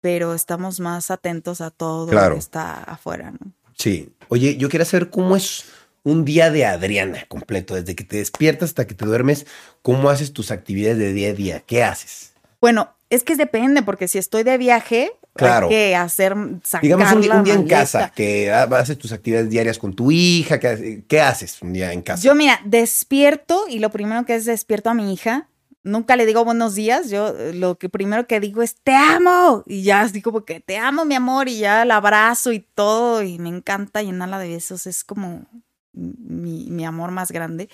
Pero estamos más atentos a todo lo que está afuera, ¿no? Sí. Oye, yo quiero saber cómo es un día de Adriana completo, desde que te despiertas hasta que te duermes, cómo haces tus actividades de día a día, ¿qué haces? Bueno, es que depende, porque si estoy de viaje, Claro. hay que hacer, sacar Digamos un, día- la un día en casa, que ha- haces tus actividades diarias con tu hija, ¿qué, qué haces un día en casa? Yo, mira, despierto y lo primero que es despierto a mi hija. Nunca le digo buenos días. Yo eh, lo que primero que digo es te amo. Y ya así como que te amo, mi amor. Y ya la abrazo y todo. Y me encanta llenarla de besos. Es como mi, mi amor más grande.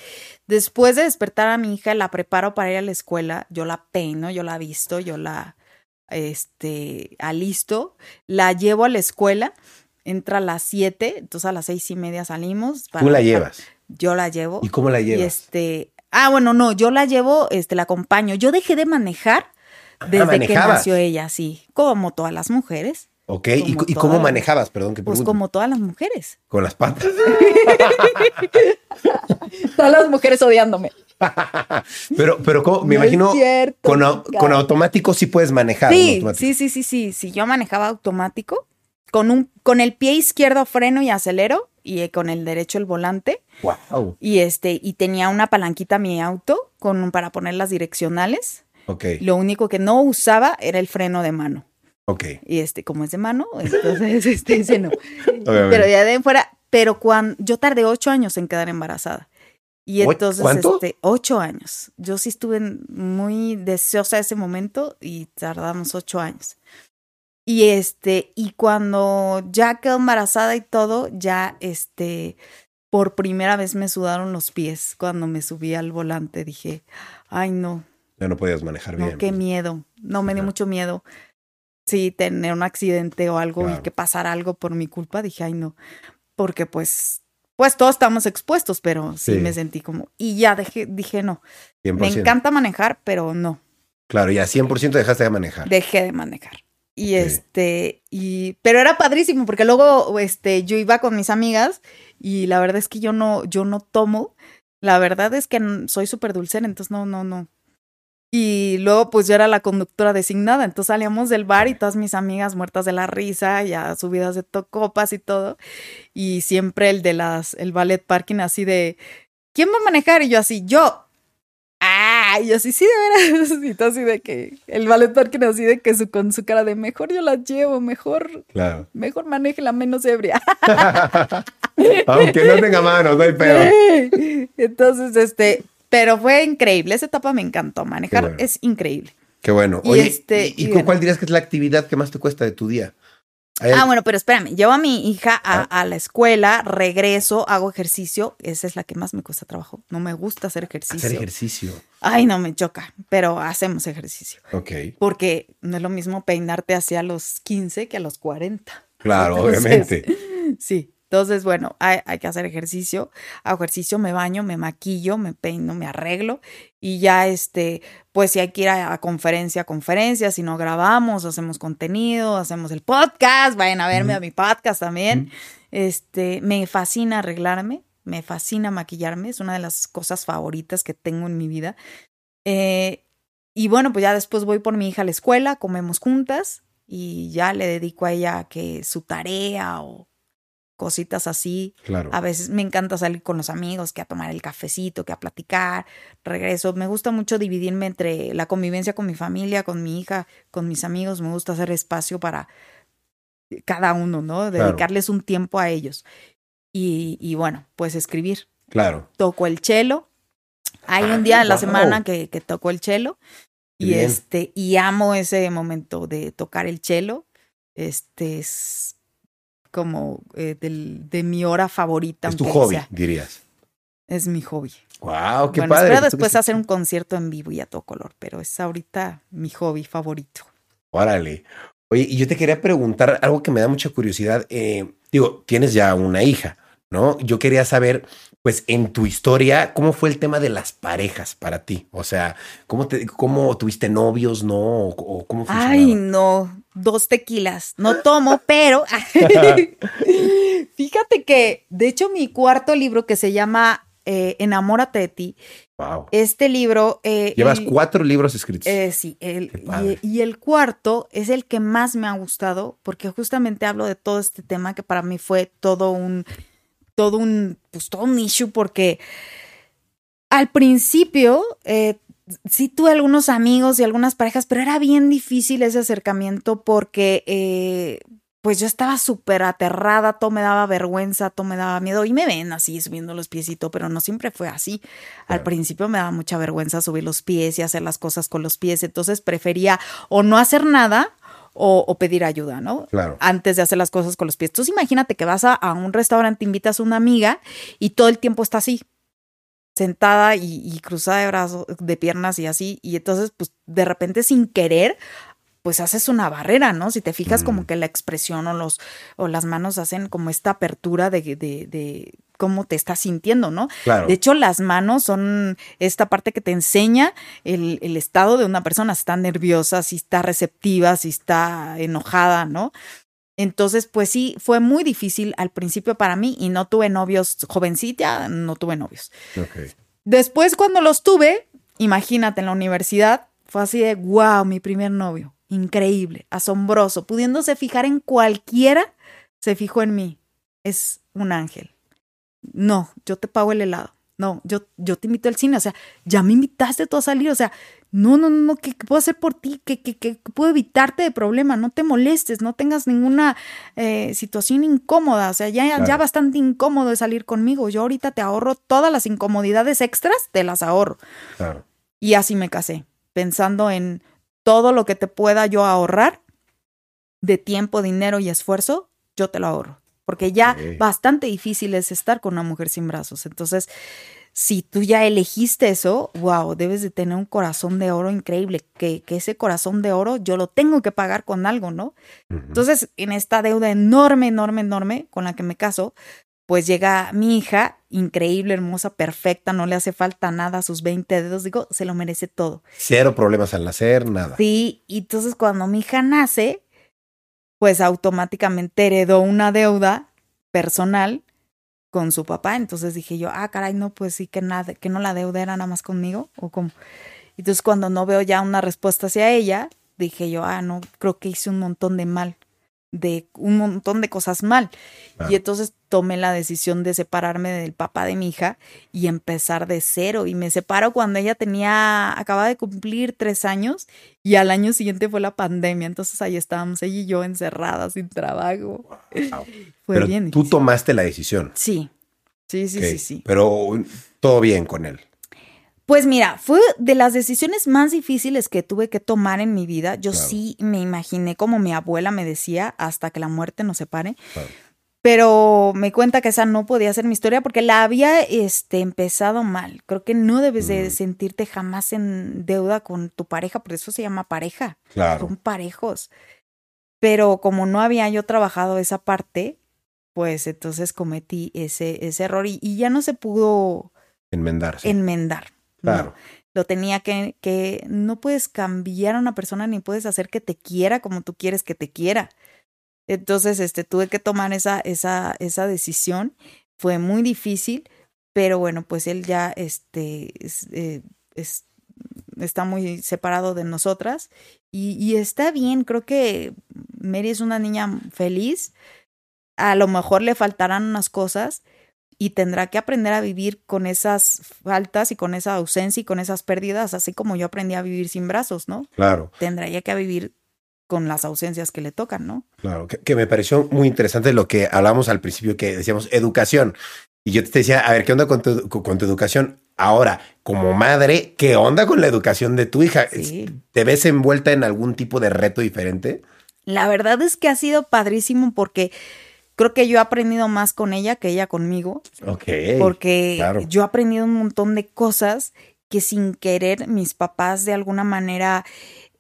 Después de despertar a mi hija, la preparo para ir a la escuela. Yo la peino, yo la visto, yo la este, alisto. La llevo a la escuela. Entra a las 7, entonces a las seis y media salimos. Tú la para- llevas. yo la llevo. ¿Y cómo la Y llevas? este, ah, bueno, no, yo la llevo, este, la acompaño. Yo dejé de manejar desde que Ah, nació ella, sí, como todas las mujeres. Ok, ¿y, cómo manejabas? Perdón que Pues pregunte. como todas las mujeres. Con las patas. Todas las mujeres odiándome. pero, pero ¿cómo? me No imagino cierto, con, con automático sí puedes manejar. Sí, sí, sí, sí, sí. Si yo manejaba automático, con un, con el pie izquierdo freno y acelero, y eh, con el derecho el volante. Wow. Y este, y tenía una palanquita mi auto con para poner las direccionales. Ok, Lo único que no usaba era el freno de mano. ok. Y este, como es de mano, entonces este, ese no. Pero ya de fuera, pero cuando yo tardé ocho años en quedar embarazada. Y entonces, ¿Cuánto? este, ocho años. Yo sí estuve muy deseosa de ese momento y tardamos ocho años. Y este, y cuando ya quedó embarazada y todo, ya este, por primera vez me sudaron los pies cuando me subí al volante. Dije, ay no, Ya no podías manejar no, bien. qué miedo. No, me dio mucho miedo. Sí, tener un accidente o algo Claro. y que pasara algo por mi culpa, dije, ay, no. Porque pues, pues todos estamos expuestos, pero sí, Sí. me sentí como. Y ya dejé, dije, no. 100%. Me encanta manejar, pero no. Claro, ya 100% dejaste de manejar. Dejé de manejar. Y Sí. este, y, pero era padrísimo porque luego, este, yo iba con mis amigas y la verdad es que yo no, yo no tomo. La verdad es que soy súper dulcera, entonces no, no, no. Y luego pues yo era la conductora designada, entonces salíamos del bar y todas mis amigas muertas de la risa, ya subidas de copas y todo. Y siempre el de las, el ballet parking así de, ¿quién va a manejar? Y yo así, yo. Ah, y yo así, sí, de veras. Y todo así de que el ballet parking así de que su, con su cara de mejor yo la llevo, mejor, Claro. mejor maneje la menos ebria. Aunque no tenga manos, no hay pedo. Entonces, este, pero fue increíble. Esa etapa me encantó. Manejar bueno. es increíble. Qué bueno. Y este, ¿y, y y cu- bueno. cuál dirías que es la actividad que más te cuesta de tu día? ¿Hay Ah, bueno, pero espérame, llevo a mi hija a, Ah. a la escuela, regreso, hago ejercicio. Esa es la que más me cuesta trabajo. No me gusta hacer ejercicio. Hacer ejercicio. Ay, no me choca, pero hacemos ejercicio. Ok. Porque no es lo mismo peinarte hacia los 15 que a los 40. Claro, Entonces, obviamente. Sí. Entonces, bueno, hay, hay que hacer ejercicio. Hago ejercicio, me baño, me maquillo, me peino, me arreglo. Y ya, este, pues si hay que ir a, a conferencia, a conferencia, si no grabamos, hacemos contenido, hacemos el podcast, vayan a verme a mi podcast también. Este, me fascina arreglarme, me fascina maquillarme, es una de las cosas favoritas que tengo en mi vida. Eh, y bueno, pues ya después voy por mi hija a la escuela, comemos juntas y ya le dedico a ella que su tarea o cositas así. Claro. A veces me encanta salir con los amigos, que a tomar el cafecito, que a platicar, regreso. Me gusta mucho dividirme entre la convivencia con mi familia, con mi hija, con mis amigos. Me gusta hacer espacio para cada uno, ¿no? Claro. Dedicarles un tiempo a ellos. Y, y bueno, pues escribir. Claro. Toco el chelo. Hay Ah, un día en la wow. y que, que toco el chelo. Y bien. este, y amo ese momento de tocar el chelo. Este es como eh, del- de mi hora favorita. Es tu hobby, sea. dirías. Es mi hobby. Wow, qué bueno, padre. espero después hacer un concierto en vivo y a todo color, pero es ahorita mi hobby favorito. Órale. Oye, y yo te quería preguntar algo que me da mucha curiosidad. Eh, digo, tienes ya una hija, ¿no? Yo quería saber, pues, en tu historia, ¿cómo fue el tema de las parejas para ti? O sea, ¿cómo, te, cómo tuviste novios, no? ¿O, o cómo funcionaba? Ay, no, dos tequilas. No tomo, pero fíjate que, de hecho, mi cuarto libro que se llama eh, Enamórate de ti, Wow. este libro... eh, Llevas el- cuatro libros escritos. Eh, sí, el- y el cuarto es el que más me ha gustado porque justamente hablo de todo este tema que para mí fue todo un, todo un, pues todo un issue porque al principio eh, sí tuve algunos amigos y algunas parejas, pero era bien difícil ese acercamiento porque eh, pues yo estaba súper aterrada, todo me daba vergüenza, todo me daba miedo y me ven así subiendo los pies y todo, pero no siempre fue así. Al Claro. principio me daba mucha vergüenza subir los pies y hacer las cosas con los pies, entonces prefería o no hacer nada o, o pedir ayuda, ¿no? Claro. Antes de hacer las cosas con los pies. Entonces imagínate que vas a, a un restaurante, invitas a una amiga y todo el tiempo está así, sentada y, y cruzada de brazos, de piernas y así, y entonces pues de repente sin querer pues haces una barrera, ¿no? Si te fijas Mm. como que la expresión o los o las manos hacen como esta apertura de, de, de cómo te estás sintiendo, ¿no? Claro. De hecho, las manos son esta parte que te enseña el, el estado de una persona, si está nerviosa, si está receptiva, si está enojada, ¿no? Entonces, pues sí, fue muy difícil al principio para mí y no tuve novios jovencita, no tuve novios. Ok. Después, cuando los tuve, imagínate, en la universidad, fue así de, wow, mi primer novio, increíble, asombroso, pudiéndose fijar en cualquiera, se fijó en mí. Es un ángel. No, yo te pago el helado. No, yo, yo te invito al cine. O sea, ya me invitaste tú a salir. O sea, no, no, no, ¿qué, qué puedo hacer por ti? ¿Qué, qué, qué puedo evitarte de problema? No te molestes, no tengas ninguna eh, situación incómoda. O sea, ya, ya bastante incómodo es salir conmigo. Yo ahorita te ahorro todas las incomodidades extras, te las ahorro. Claro. Y así me casé, pensando en todo lo que te pueda yo ahorrar de tiempo, dinero y esfuerzo, yo te lo ahorro. Porque ya bastante difícil es estar con una mujer sin brazos. Entonces, si tú ya elegiste eso, wow, debes de tener un corazón de oro increíble. Que, que ese corazón de oro yo lo tengo que pagar con algo, ¿no? Entonces, en esta deuda enorme, enorme, enorme con la que me caso, pues llega mi hija, increíble, hermosa, perfecta, no le hace falta nada a sus 20 dedos, digo, se lo merece todo. Cero problemas al nacer, nada. Sí, y entonces cuando mi hija nace, pues automáticamente heredó una deuda personal con su papá. Entonces dije yo, ah, caray, no, pues sí que nada, que no la deuda era nada más conmigo o como. Entonces cuando no veo ya una respuesta hacia ella, dije yo, ah, no, creo que hice un montón de mal, de un montón de cosas mal. Y entonces tomé la decisión de separarme del papá de mi hija y empezar de cero. Y me separo cuando ella tenía, acaba de cumplir tres años y al año siguiente fue la pandemia. Entonces ahí estábamos ella y yo encerradas sin trabajo. Wow. Fue Pero bien. tú difícil. tomaste la decisión. Sí, sí, sí, sí, sí. Pero todo bien con él. Pues mira, fue de las decisiones más difíciles que tuve que tomar en mi vida. Yo Claro. sí me imaginé como mi abuela me decía, hasta que la muerte nos separe. Claro. Pero me cuenta que esa no podía ser mi historia porque la había este, empezado mal. Creo que no debes de sentirte jamás en deuda con tu pareja, por eso se llama pareja. Claro. Son parejos. Pero como no había yo trabajado esa parte, pues entonces cometí ese, ese error y, y ya no se pudo Enmendarse. enmendar. ¿No? Claro. Lo tenía que, que no puedes cambiar a una persona ni puedes hacer que te quiera como tú quieres que te quiera. Entonces, este, tuve que tomar esa, esa, esa decisión. Fue muy difícil, pero bueno, pues él ya, este, es, eh, es- está muy separado de nosotras y, y está bien. Creo que Mary es una niña feliz. A lo mejor le faltarán unas cosas, y tendrá que aprender a vivir con esas faltas y con esa ausencia y con esas pérdidas, así como yo aprendí a vivir sin brazos, ¿no? Claro. Tendría que vivir con las ausencias que le tocan, ¿no? Claro, que, que me pareció muy interesante lo que hablamos al principio, que decíamos educación. Y yo te decía, a ver, ¿qué onda con tu, con tu educación? Ahora, como madre, ¿qué onda con la educación de tu hija? Sí. ¿Te ves envuelta en algún tipo de reto diferente? La verdad es que ha sido padrísimo porque creo que yo he aprendido más con ella que ella conmigo, Ok. porque claro. yo he aprendido un montón de cosas que sin querer mis papás de alguna manera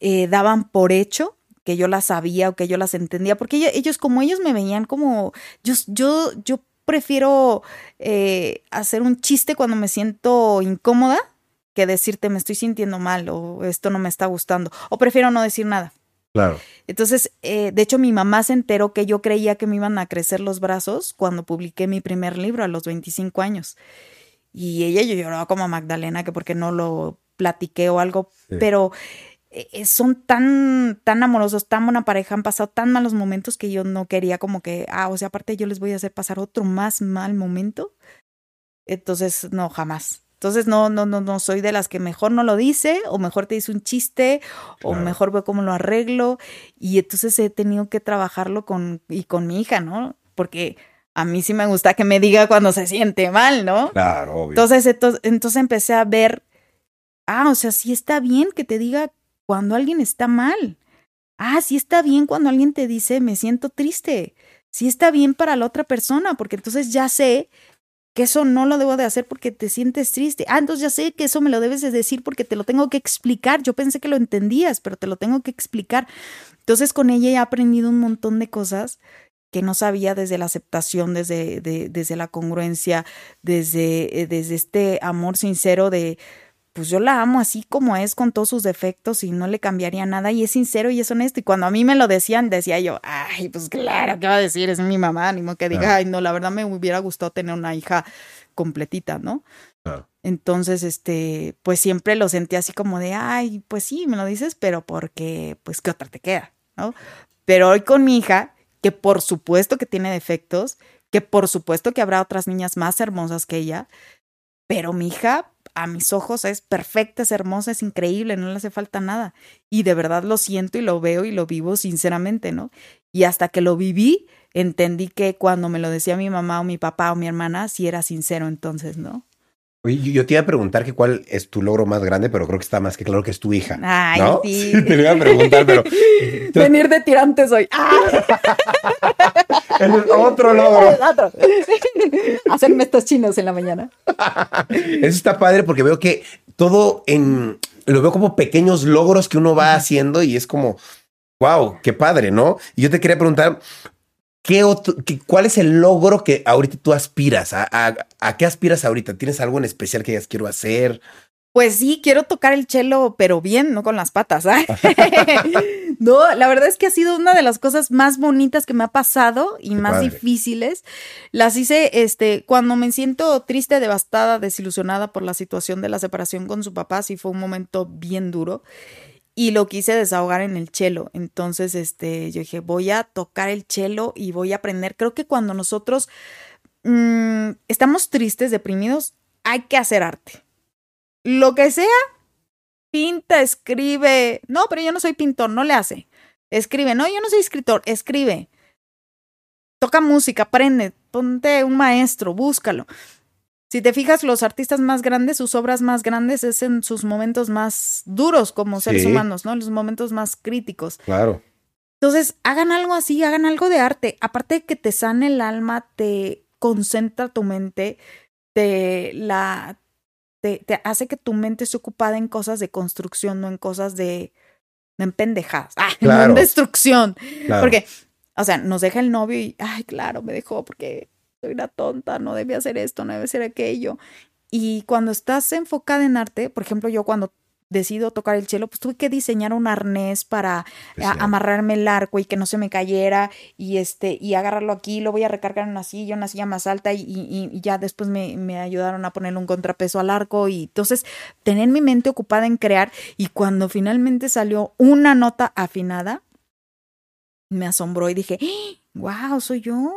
eh, daban por hecho que yo las sabía o que yo las entendía, porque ellos como ellos me veían como yo yo yo prefiero eh, hacer un chiste cuando me siento incómoda que decirte me estoy sintiendo mal o esto no me está gustando o prefiero no decir nada. Claro. Entonces, eh, de hecho, mi mamá se enteró que yo creía que me iban a crecer los brazos cuando publiqué mi primer libro a los 25 años. Y ella yo lloraba como Magdalena, que porque no lo platiqué o algo, Sí. pero eh, son tan, tan amorosos, tan buena pareja, han pasado tan malos momentos que yo no quería como que, ah, o sea, aparte yo les voy a hacer pasar otro más mal momento. Entonces, no, jamás. Entonces, no, no, no, no soy de las que mejor no lo dice, o mejor te dice un chiste, o mejor veo cómo lo arreglo. Y entonces he tenido que trabajarlo con, y con mi hija, ¿no? Porque a mí sí me gusta que me diga cuando se siente mal, ¿no? Claro, obvio. Entonces, entonces, entonces empecé a ver, ah, o sea, sí está bien que te diga cuando alguien está mal. Ah, sí está bien cuando alguien te dice, me siento triste. Sí está bien para la otra persona, porque entonces ya sé que eso no lo debo de hacer porque te sientes triste. Ah, entonces ya sé que eso me lo debes de decir porque te lo tengo que explicar. Yo pensé que lo entendías, pero te lo tengo que explicar. Entonces con ella he aprendido un montón de cosas que no sabía desde la aceptación, desde, de- desde la congruencia, desde, eh, desde este amor sincero de pues yo la amo así como es, con todos sus defectos y no le cambiaría nada. Y es sincero y es honesto. Y cuando a mí me lo decían, decía yo, ay, pues claro, ¿qué va a decir? Es mi mamá, ni modo que diga, ay, no, la verdad me hubiera gustado tener una hija completita, ¿no? Entonces, este, pues siempre lo sentí así como de, ay, pues sí, me lo dices, pero porque, pues, ¿qué otra te queda? ¿No? Pero hoy con mi hija, que por supuesto que tiene defectos, que por supuesto que habrá otras niñas más hermosas que ella, pero mi hija, a mis ojos, es perfecta, es hermosa, es increíble, no le hace falta nada. Y de verdad lo siento y lo veo y lo vivo sinceramente, ¿no? Y hasta que lo viví, entendí que cuando me lo decía mi mamá o mi papá o mi hermana, sí era sincero entonces, ¿no? Oye, yo- te iba a preguntar que cuál es tu logro más grande, pero creo que está más que claro que es tu hija. Ay, ¿no? sí. te lo iba a preguntar, pero Venir de tirantes hoy. ¡Ah! es otro logro. Otro. Hacerme estos chinos en la mañana. Eso está padre porque veo que todo en lo veo como pequeños logros que uno va haciendo y es como wow, qué padre, ¿no? Y yo te quería preguntar ¿Qué otro, qué- ¿Cuál es el logro que ahorita tú aspiras? ¿A, a, a qué aspiras ahorita? ¿Tienes algo en especial que digas quiero hacer? Pues sí, quiero tocar el chelo, pero bien, no con las patas. ¿ah? no, la verdad es que ha sido una de las cosas más bonitas que me ha pasado y Qué más padre. difíciles. Las hice este cuando me siento triste, devastada, desilusionada por la situación de la separación con su papá, sí fue un momento bien duro y lo quise desahogar en el chelo. Entonces, este, yo dije, voy a tocar el chelo y voy a aprender. Creo que cuando nosotros mm, estamos tristes, deprimidos, hay que hacer arte. Lo que sea, pinta, escribe. No, pero yo no soy pintor, no le hace. Escribe, no, yo no soy escritor, escribe. Toca música, aprende, ponte un maestro, búscalo. Si te fijas, los artistas más grandes, sus obras más grandes es en sus momentos más duros como seres Sí. humanos, ¿no? Los momentos más críticos. Claro. Entonces, hagan algo así, hagan algo de arte. Aparte de que te sane el alma, te concentra tu mente, te la te, te hace que tu mente esté ocupada en cosas de construcción, no en cosas de no en pendejadas, ah, no Claro. en destrucción. claro. Porque, o sea, nos deja el novio y, ay, claro, me dejó porque soy una tonta, no debía hacer esto, no debe hacer aquello. Y cuando estás enfocada en arte, por ejemplo, yo cuando decido tocar el cielo, pues tuve que diseñar un arnés para a- Especial. amarrarme el arco y que no se me cayera y este y agarrarlo aquí, lo voy a recargar en una silla, una silla más alta y, y- y ya después me, me ayudaron a ponerle un contrapeso al arco y entonces tener mi mente ocupada en crear y cuando finalmente salió una nota afinada, me asombró y dije, wow, soy yo.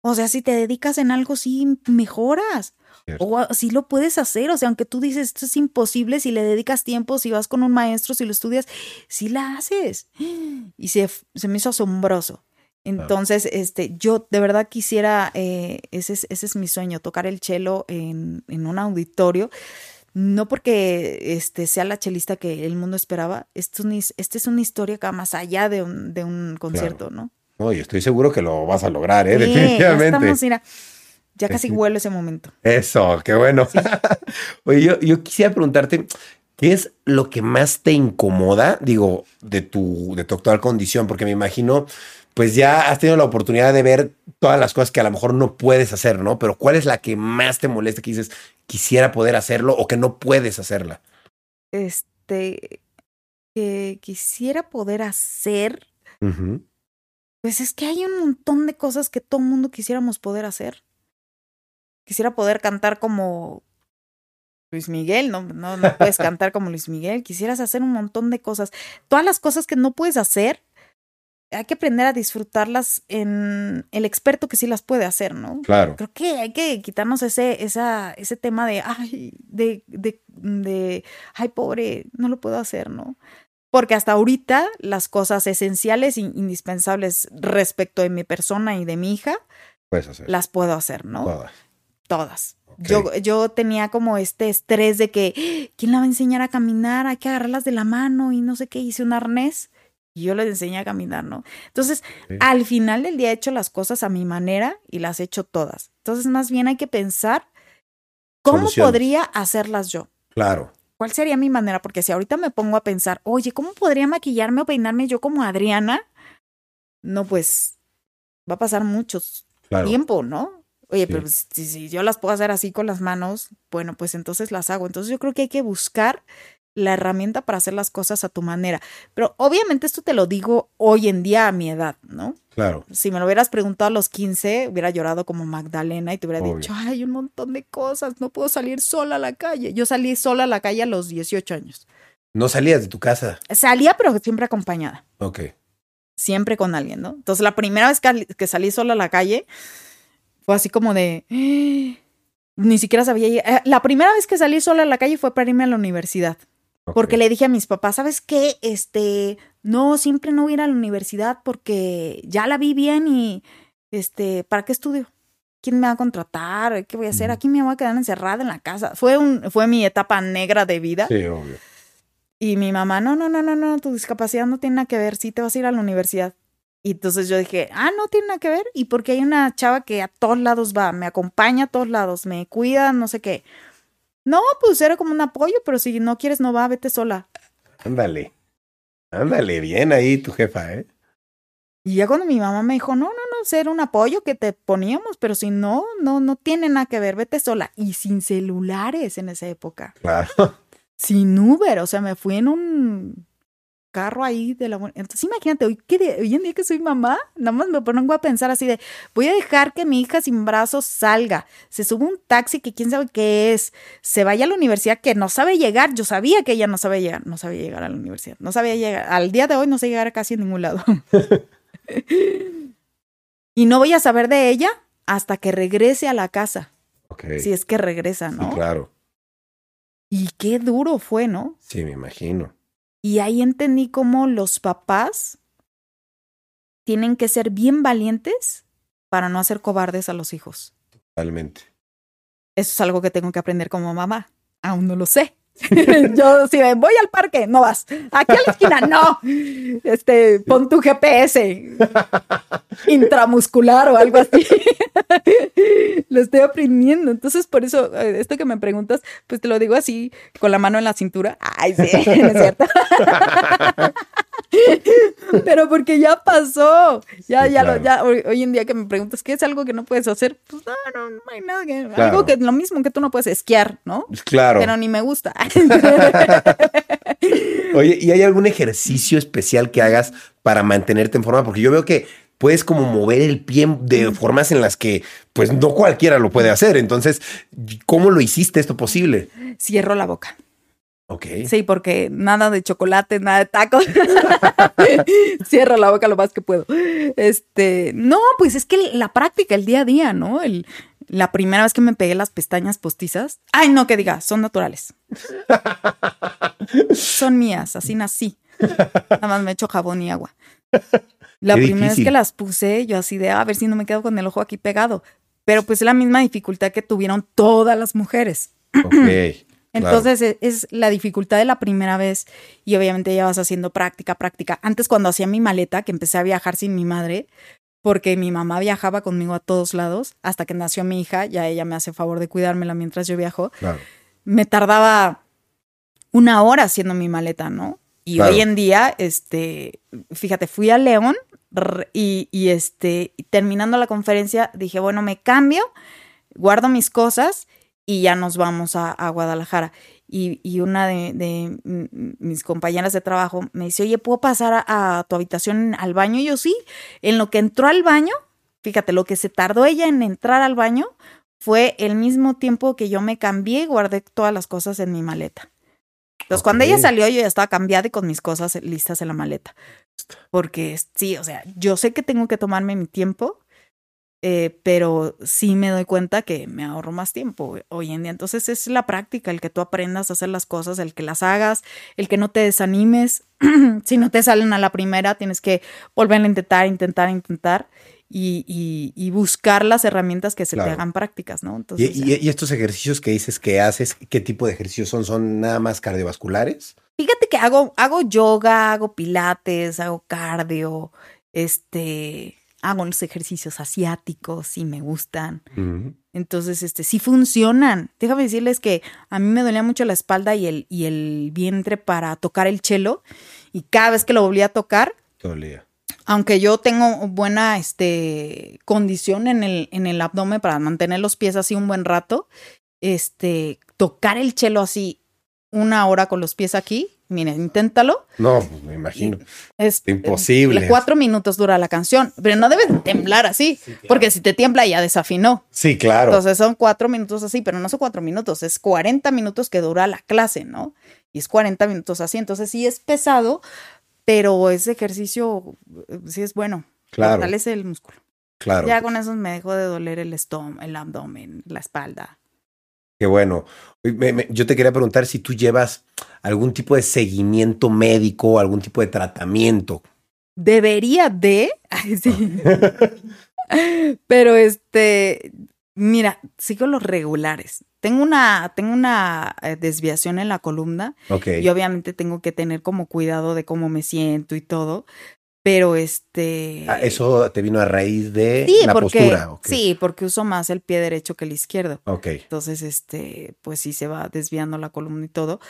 O sea, si te dedicas en algo, sí mejoras. O si lo puedes hacer. O sea, aunque tú dices esto es imposible, si le dedicas tiempo, si vas con un maestro, si lo estudias, sí la haces. Y se, se me hizo asombroso. Entonces, este, yo de verdad quisiera, eh, ese, es, ese es mi sueño, tocar el cello en, en un auditorio. No porque este, sea la chelista que el mundo esperaba, esto es esta es una historia que va más allá de un, de un concierto, ¿no? No, yo estoy seguro que lo vas a lograr, ¿eh? Sí, ya Definitivamente. estamos, mira, ya casi Sí. huelo ese momento. Eso, qué bueno. Oye, yo, yo quisiera preguntarte, ¿qué es lo que más te incomoda, digo, de tu, de tu actual condición? Porque me imagino, pues ya has tenido la oportunidad de ver todas las cosas que a lo mejor no puedes hacer, ¿no? Pero ¿cuál es la que más te molesta que dices, quisiera poder hacerlo o que no puedes hacerla? Este, que quisiera poder hacer, pues es que hay un montón de cosas que todo mundo quisiéramos poder hacer. Quisiera poder cantar como Luis Miguel, no, no, no puedes cantar como Luis Miguel, quisieras hacer un montón de cosas. Todas las cosas que no puedes hacer, hay que aprender a disfrutarlas en el experto que sí las puede hacer, ¿no? Claro. Creo que hay que quitarnos ese, esa, ese tema de, ay, de, de, de, ay, pobre, no lo puedo hacer, ¿no? Porque hasta ahorita las cosas esenciales e indispensables respecto de mi persona y de mi hija, Puedes hacer. las puedo hacer, ¿no? Todas. Todas. Yo, yo tenía como este estrés de que, "Ah, ¿quién la va a enseñar a caminar? Hay que agarrarlas de la mano y no sé qué. Hice un arnés y yo les enseñé a caminar, ¿no? Entonces, Sí. al final del día he hecho las cosas a mi manera y las he hecho todas. Entonces, más bien hay que pensar cómo Soluciones. podría hacerlas yo. Claro. ¿Cuál sería mi manera? Porque si ahorita me pongo a pensar, oye, ¿cómo podría maquillarme o peinarme yo como Adriana? No, pues va a pasar mucho Claro. tiempo, ¿no? Oye, Sí. pero pues, si, si yo las puedo hacer así con las manos, bueno, pues entonces las hago. Entonces yo creo que hay que buscar la herramienta para hacer las cosas a tu manera. Pero obviamente esto te lo digo hoy en día a mi edad, ¿no? Claro. Si me lo hubieras preguntado a los 15, hubiera llorado como Magdalena y te hubiera Obvio. dicho, ay, un montón de cosas, no puedo salir sola a la calle. Yo salí sola a la calle a los 18 años. No salías de tu casa. Salía, pero siempre acompañada. Ok. siempre con alguien, ¿no? Entonces la primera vez que salí sola a la calle fue así como de... "Eh", Ni siquiera sabía... eh, La primera vez que salí sola a la calle fue para irme a la universidad. Porque le dije a mis papás, ¿sabes qué? Este, no, siempre no voy a ir a la universidad porque ya la vi bien y, este, ¿para qué estudio? ¿Quién me va a contratar? ¿Qué voy a hacer? Aquí me voy a quedar encerrada en la casa. Fue, un, fue mi etapa negra de vida. Sí, obvio. Y mi mamá, no, no, no, no, no, tu discapacidad no tiene nada que ver, sí te vas a ir a la universidad. Y entonces yo dije, ah, no tiene nada que ver. Y porque hay una chava que a todos lados va, me acompaña a todos lados, me cuida, no sé qué. No, pues era como un apoyo, pero si no quieres, no va, vete sola. Ándale. Ándale, bien ahí tu jefa, ¿eh? Y ya cuando mi mamá me dijo, no, no, no, era un apoyo que te poníamos, pero si no, no, no tiene nada que ver, vete sola. Y sin celulares en esa época. Claro. sin Uber, o sea, me fui en un carro ahí de la... Entonces imagínate, hoy, que hoy en día que soy mamá, nada más me pongo a pensar así de, voy a dejar que mi hija sin brazos salga, se sube un taxi que quién sabe qué es, se vaya a la universidad que no sabe llegar, yo sabía que ella no sabía llegar, no sabía llegar a la universidad, no sabía llegar, al día de hoy no sé llegar a casi a ningún lado. y no voy a saber de ella hasta que regrese a la casa, si es que regresa, Sí, ¿no? claro. Y qué duro fue, ¿no? Sí, me imagino. Y ahí entendí cómo los papás tienen que ser bien valientes para no hacer cobardes a los hijos. Totalmente. Eso es algo que tengo que aprender como mamá. Aún no lo sé. Yo si me voy al parque, no vas. Aquí a la esquina, no. Este, pon tu GPS intramuscular o algo así. lo estoy aprendiendo. Entonces, por eso, eh, esto que me preguntas, pues te lo digo así, con la mano en la cintura. Ay, sí, no es cierto. Pero porque ya pasó. Ya, Sí, ya, lo, ya, hoy, hoy en día que me preguntas, ¿qué es algo que no puedes hacer? Pues no, no, no hay nada que. Claro. Algo que lo mismo que tú no puedes esquiar, ¿no? Claro. Pero ni me gusta. Oye, ¿y hay algún ejercicio especial que hagas para mantenerte en forma? Porque yo veo que puedes como mover el pie de formas en las que pues no cualquiera lo puede hacer. Entonces, ¿cómo lo hiciste esto posible? Cierro la boca. Ok. Sí, porque nada de chocolate, nada de tacos. Cierro la boca lo más que puedo. Este, no, pues es que la práctica, el día a día, ¿no? El, la primera vez que me pegué las pestañas postizas. Ay, no, que diga, son naturales. son mías, así nací. Nada más me echo jabón y agua. La Qué primera difícil. vez que las puse, yo así de, "Ah, a ver si no me quedo con el ojo aquí pegado. Pero pues es la misma dificultad que tuvieron todas las mujeres. Ok. Entonces e- es la dificultad de la primera vez y obviamente ya vas haciendo práctica, práctica. Antes cuando hacía mi maleta, que empecé a viajar sin mi madre, porque mi mamá viajaba conmigo a todos lados, hasta que nació mi hija, ya ella me hace favor de cuidármela mientras yo viajo, Claro. me tardaba una hora haciendo mi maleta, ¿no? Y Claro. hoy en día, este, fíjate, fui a León y, y, este, y terminando la conferencia, dije, bueno, me cambio, guardo mis cosas y ya nos vamos a, a Guadalajara. Y, y una de, de mis compañeras de trabajo me dice, oye, ¿puedo pasar a, a tu habitación al baño? Y yo sí. En lo que entró al baño, fíjate, lo que se tardó ella en entrar al baño fue el mismo tiempo que yo me cambié y guardé todas las cosas en mi maleta. Entonces, cuando ella salió, yo ya estaba cambiada y con mis cosas listas en la maleta. Porque sí, o sea, yo sé que tengo que tomarme mi tiempo, eh, pero sí me doy cuenta que me ahorro más tiempo hoy en día. Entonces es la práctica, el que tú aprendas a hacer las cosas, el que las hagas, el que no te desanimes. si no te salen a la primera, tienes que volver a intentar, intentar, intentar y, y- y buscar las herramientas que se Claro. te hagan prácticas, ¿no? ¿Y, Entonces, y- y estos ejercicios que dices que haces, qué tipo de ejercicios son? ¿Son nada más cardiovasculares? Fíjate que hago, hago yoga, hago pilates, hago cardio, este, hago los ejercicios asiáticos y me gustan. Entonces, este, sí funcionan. Déjame decirles que a mí me dolía mucho la espalda y el, y el vientre para tocar el chelo. Y cada vez que lo volvía a tocar, día. aunque yo tengo buena este, condición en el, en el abdomen para mantener los pies así un buen rato, este, tocar el chelo así una hora con los pies aquí, miren, inténtalo. No, me imagino. Es Imposible. eh, Cuatro minutos dura la canción, pero no debes de temblar así, porque si te tiembla ya desafinó. Sí, claro. Entonces son cuatro minutos así, pero no son cuatro minutos, es 40 minutos que dura la clase, ¿no? Y es 40 minutos así, entonces sí es pesado, pero ese ejercicio eh, sí es bueno. Claro. Fortalece el músculo. claro. Ya con eso me dejó de doler el estómago, el abdomen, la espalda. Qué bueno. Me- me- yo te quería preguntar si tú llevas algún tipo de seguimiento médico, algún tipo de tratamiento. Debería de. Ay, sí. Pero este, mira, sigo los regulares. Tengo una, tengo una eh, desviación en la columna Ok. y obviamente tengo que tener como cuidado de cómo me siento y todo. Pero este. Ah, Eso te vino a raíz de sí, la porque, postura. ok. sí, porque uso más el pie derecho que el izquierdo. Ok. Entonces, este, pues sí se va desviando la columna y todo.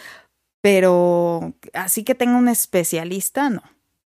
Pero así que tengo un especialista, no.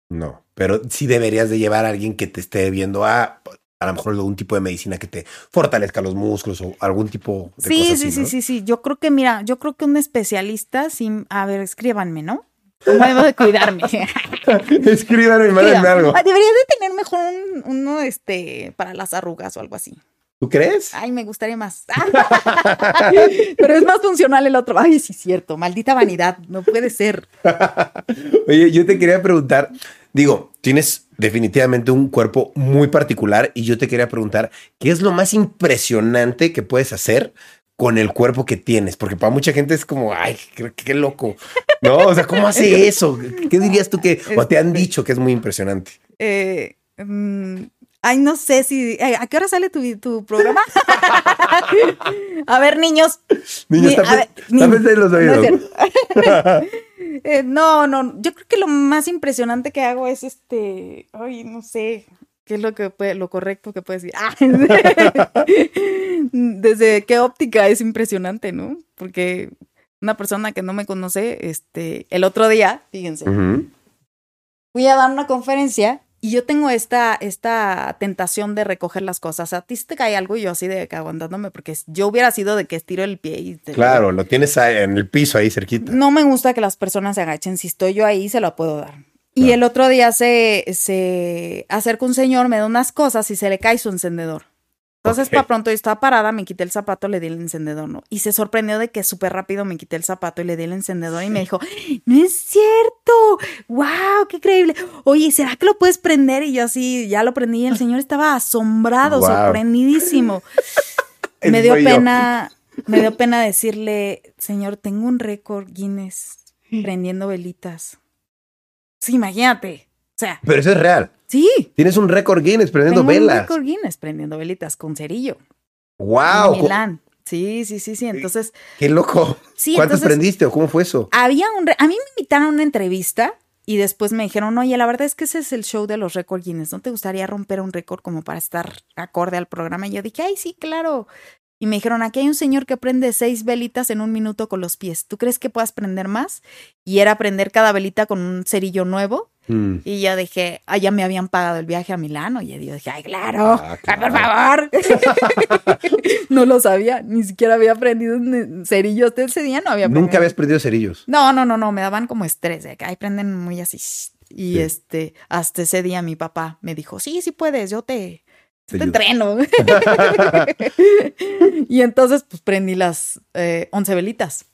No, pero sí deberías de llevar a alguien que te esté viendo a a lo mejor algún tipo de medicina que te fortalezca los músculos o algún tipo de Sí, cosas sí, sí, ¿no? sí, sí. Yo creo que, mira, yo creo que un especialista, sí, a ver, escríbanme, ¿no? ¿Cómo debo de cuidarme? Escríbanme y mándenme algo. Ah, Debería de tener mejor un, uno, este, para las arrugas o algo así. ¿Tú crees? Ay, me gustaría más. Pero es más funcional el otro. Ay, sí, cierto. Maldita vanidad. No puede ser. Oye, yo te quería preguntar, digo, tienes definitivamente un cuerpo muy particular y yo te quería preguntar, ¿qué es lo más impresionante que puedes hacer con el cuerpo que tienes? Porque para mucha gente es como, ay, qué, qué loco. No, o sea, ¿cómo hace eso? ¿Qué dirías tú que, o te han dicho que es muy impresionante? Eh, mm, ay, no sé si. ¿A qué hora sale tu, tu programa? a ver, niños. Niño, Ni- a tapen- ver, los no oídos. cierto. Eh, no, no, yo creo que lo más impresionante que hago es este, ay, no sé, qué es lo que puede, lo correcto que puedes decir. Ah, Desde qué óptica es impresionante, ¿no? Porque una persona que no me conoce, este, el otro día, fíjense, Ujú. fui a dar una conferencia y yo tengo esta, esta tentación de recoger las cosas. A ti se te cae algo y yo así de aguantándome, porque yo hubiera sido de que estiro el pie y te- Claro, lo tienes ahí en el piso ahí cerquita. no me gusta que las personas se agachen. Si estoy yo ahí, se lo puedo dar. Y el otro día se, se acerca un señor, me da unas cosas y se le cae su encendedor. Entonces, Ok. para pronto yo estaba parada, me quité el zapato, le di el encendedor, ¿no? Y se sorprendió de que súper rápido me quité el zapato y le di el encendedor y me dijo, no es cierto, wow, qué increíble. Oye, ¿será que lo puedes prender? Y yo así, ya lo prendí y el señor estaba asombrado, Wow. sorprendidísimo. Me dio pena, me dio pena decirle, señor, tengo un récord Guinness prendiendo velitas. Sí, imagínate. O sea, Pero eso es real. sí. Tienes un récord Guinness prendiendo tengo un velas. récord Guinness prendiendo velitas con cerillo. ¡Wow! En Milán. Sí, sí, sí, sí. Entonces, ¡Qué loco! sí, ¿Cuántos entonces prendiste o cómo fue eso? había un... A mí me invitaron a una entrevista y después me dijeron, oye, la verdad es que ese es el show de los récord Guinness. ¿No te gustaría romper un récord como para estar acorde al programa? Y yo dije, ay, sí, claro. Y me dijeron, aquí hay un señor que prende seis velitas en un minuto con los pies. ¿Tú crees que puedas prender más? Y era prender cada velita con un cerillo nuevo. Mm. Y yo dije, ah, ya me habían pagado el viaje a Milano. Y yo dije, ay, claro, Ah, por favor. no lo sabía, ni siquiera había aprendido un cerillo. Hasta ese día no había Nunca aprendido. habías prendido cerillos. No, no, no, no, me daban como estrés, de que ahí prenden muy así. Y Sí. este, hasta ese día mi papá me dijo, sí, sí puedes, yo te, Te entreno. y entonces, pues prendí las eh, 11 velitas.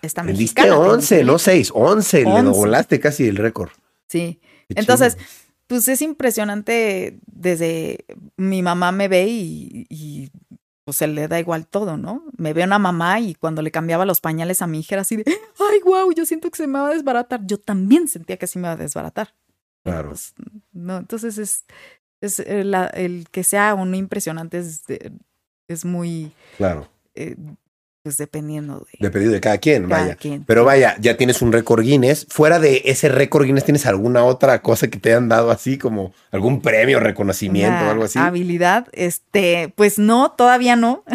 Esta Prendiste mexicana, prendí 11, no velitas. 6, 11. Le 11. volaste casi el récord. Sí. Qué Entonces, chido. pues es impresionante desde mi mamá me ve y, y, pues se le da igual todo, ¿no? Me ve una mamá y cuando le cambiaba los pañales a mi hija era así de, ay, wow, yo siento que se me va a desbaratar. Yo también sentía que sí me va a desbaratar. Claro. Pues, no, entonces es, es eh, la- el que sea o no impresionante es, muy, Claro. eh, pues dependiendo de Dependiendo de cada quien, cada vaya. quien. Pero vaya, ya tienes un récord Guinness. Fuera de ese récord Guinness, ¿tienes alguna otra cosa que te hayan dado así como algún premio, reconocimiento o algo así? Habilidad, este, pues no, todavía no.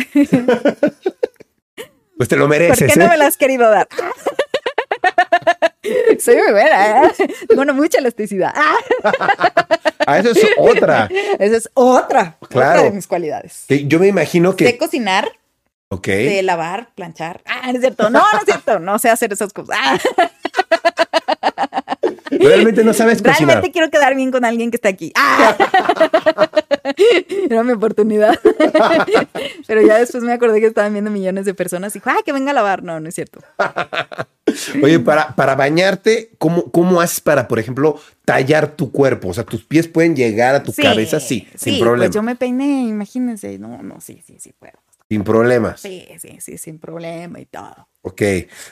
Pues te lo ¿Por mereces, qué no ¿eh? me la has querido dar? Soy muy buena, ¿eh? Tengo una mucha elasticidad. Ah, eso es otra. Esa es otra, Claro. otra de mis cualidades. Que yo me imagino que. cocinar, Ok. de lavar, planchar. Ah, no es cierto. No, no es cierto. No sé hacer esas cosas. Ah, Realmente no sabes cocinar. realmente quiero quedar bien con alguien que está aquí. Ah. Era mi oportunidad. Pero ya después me acordé que estaban viendo millones de personas y dijo, ah, que venga a lavar. No, no es cierto. Oye, para, para bañarte, ¿cómo, ¿cómo haces para, por ejemplo, tallar tu cuerpo? O sea, tus pies pueden llegar a tu cabeza, sí, sin problema. Pues yo me peiné, imagínense. No, no, sí, sí, sí puedo. Sin problemas. Sí, sí, sí, sin problema y todo. Ok.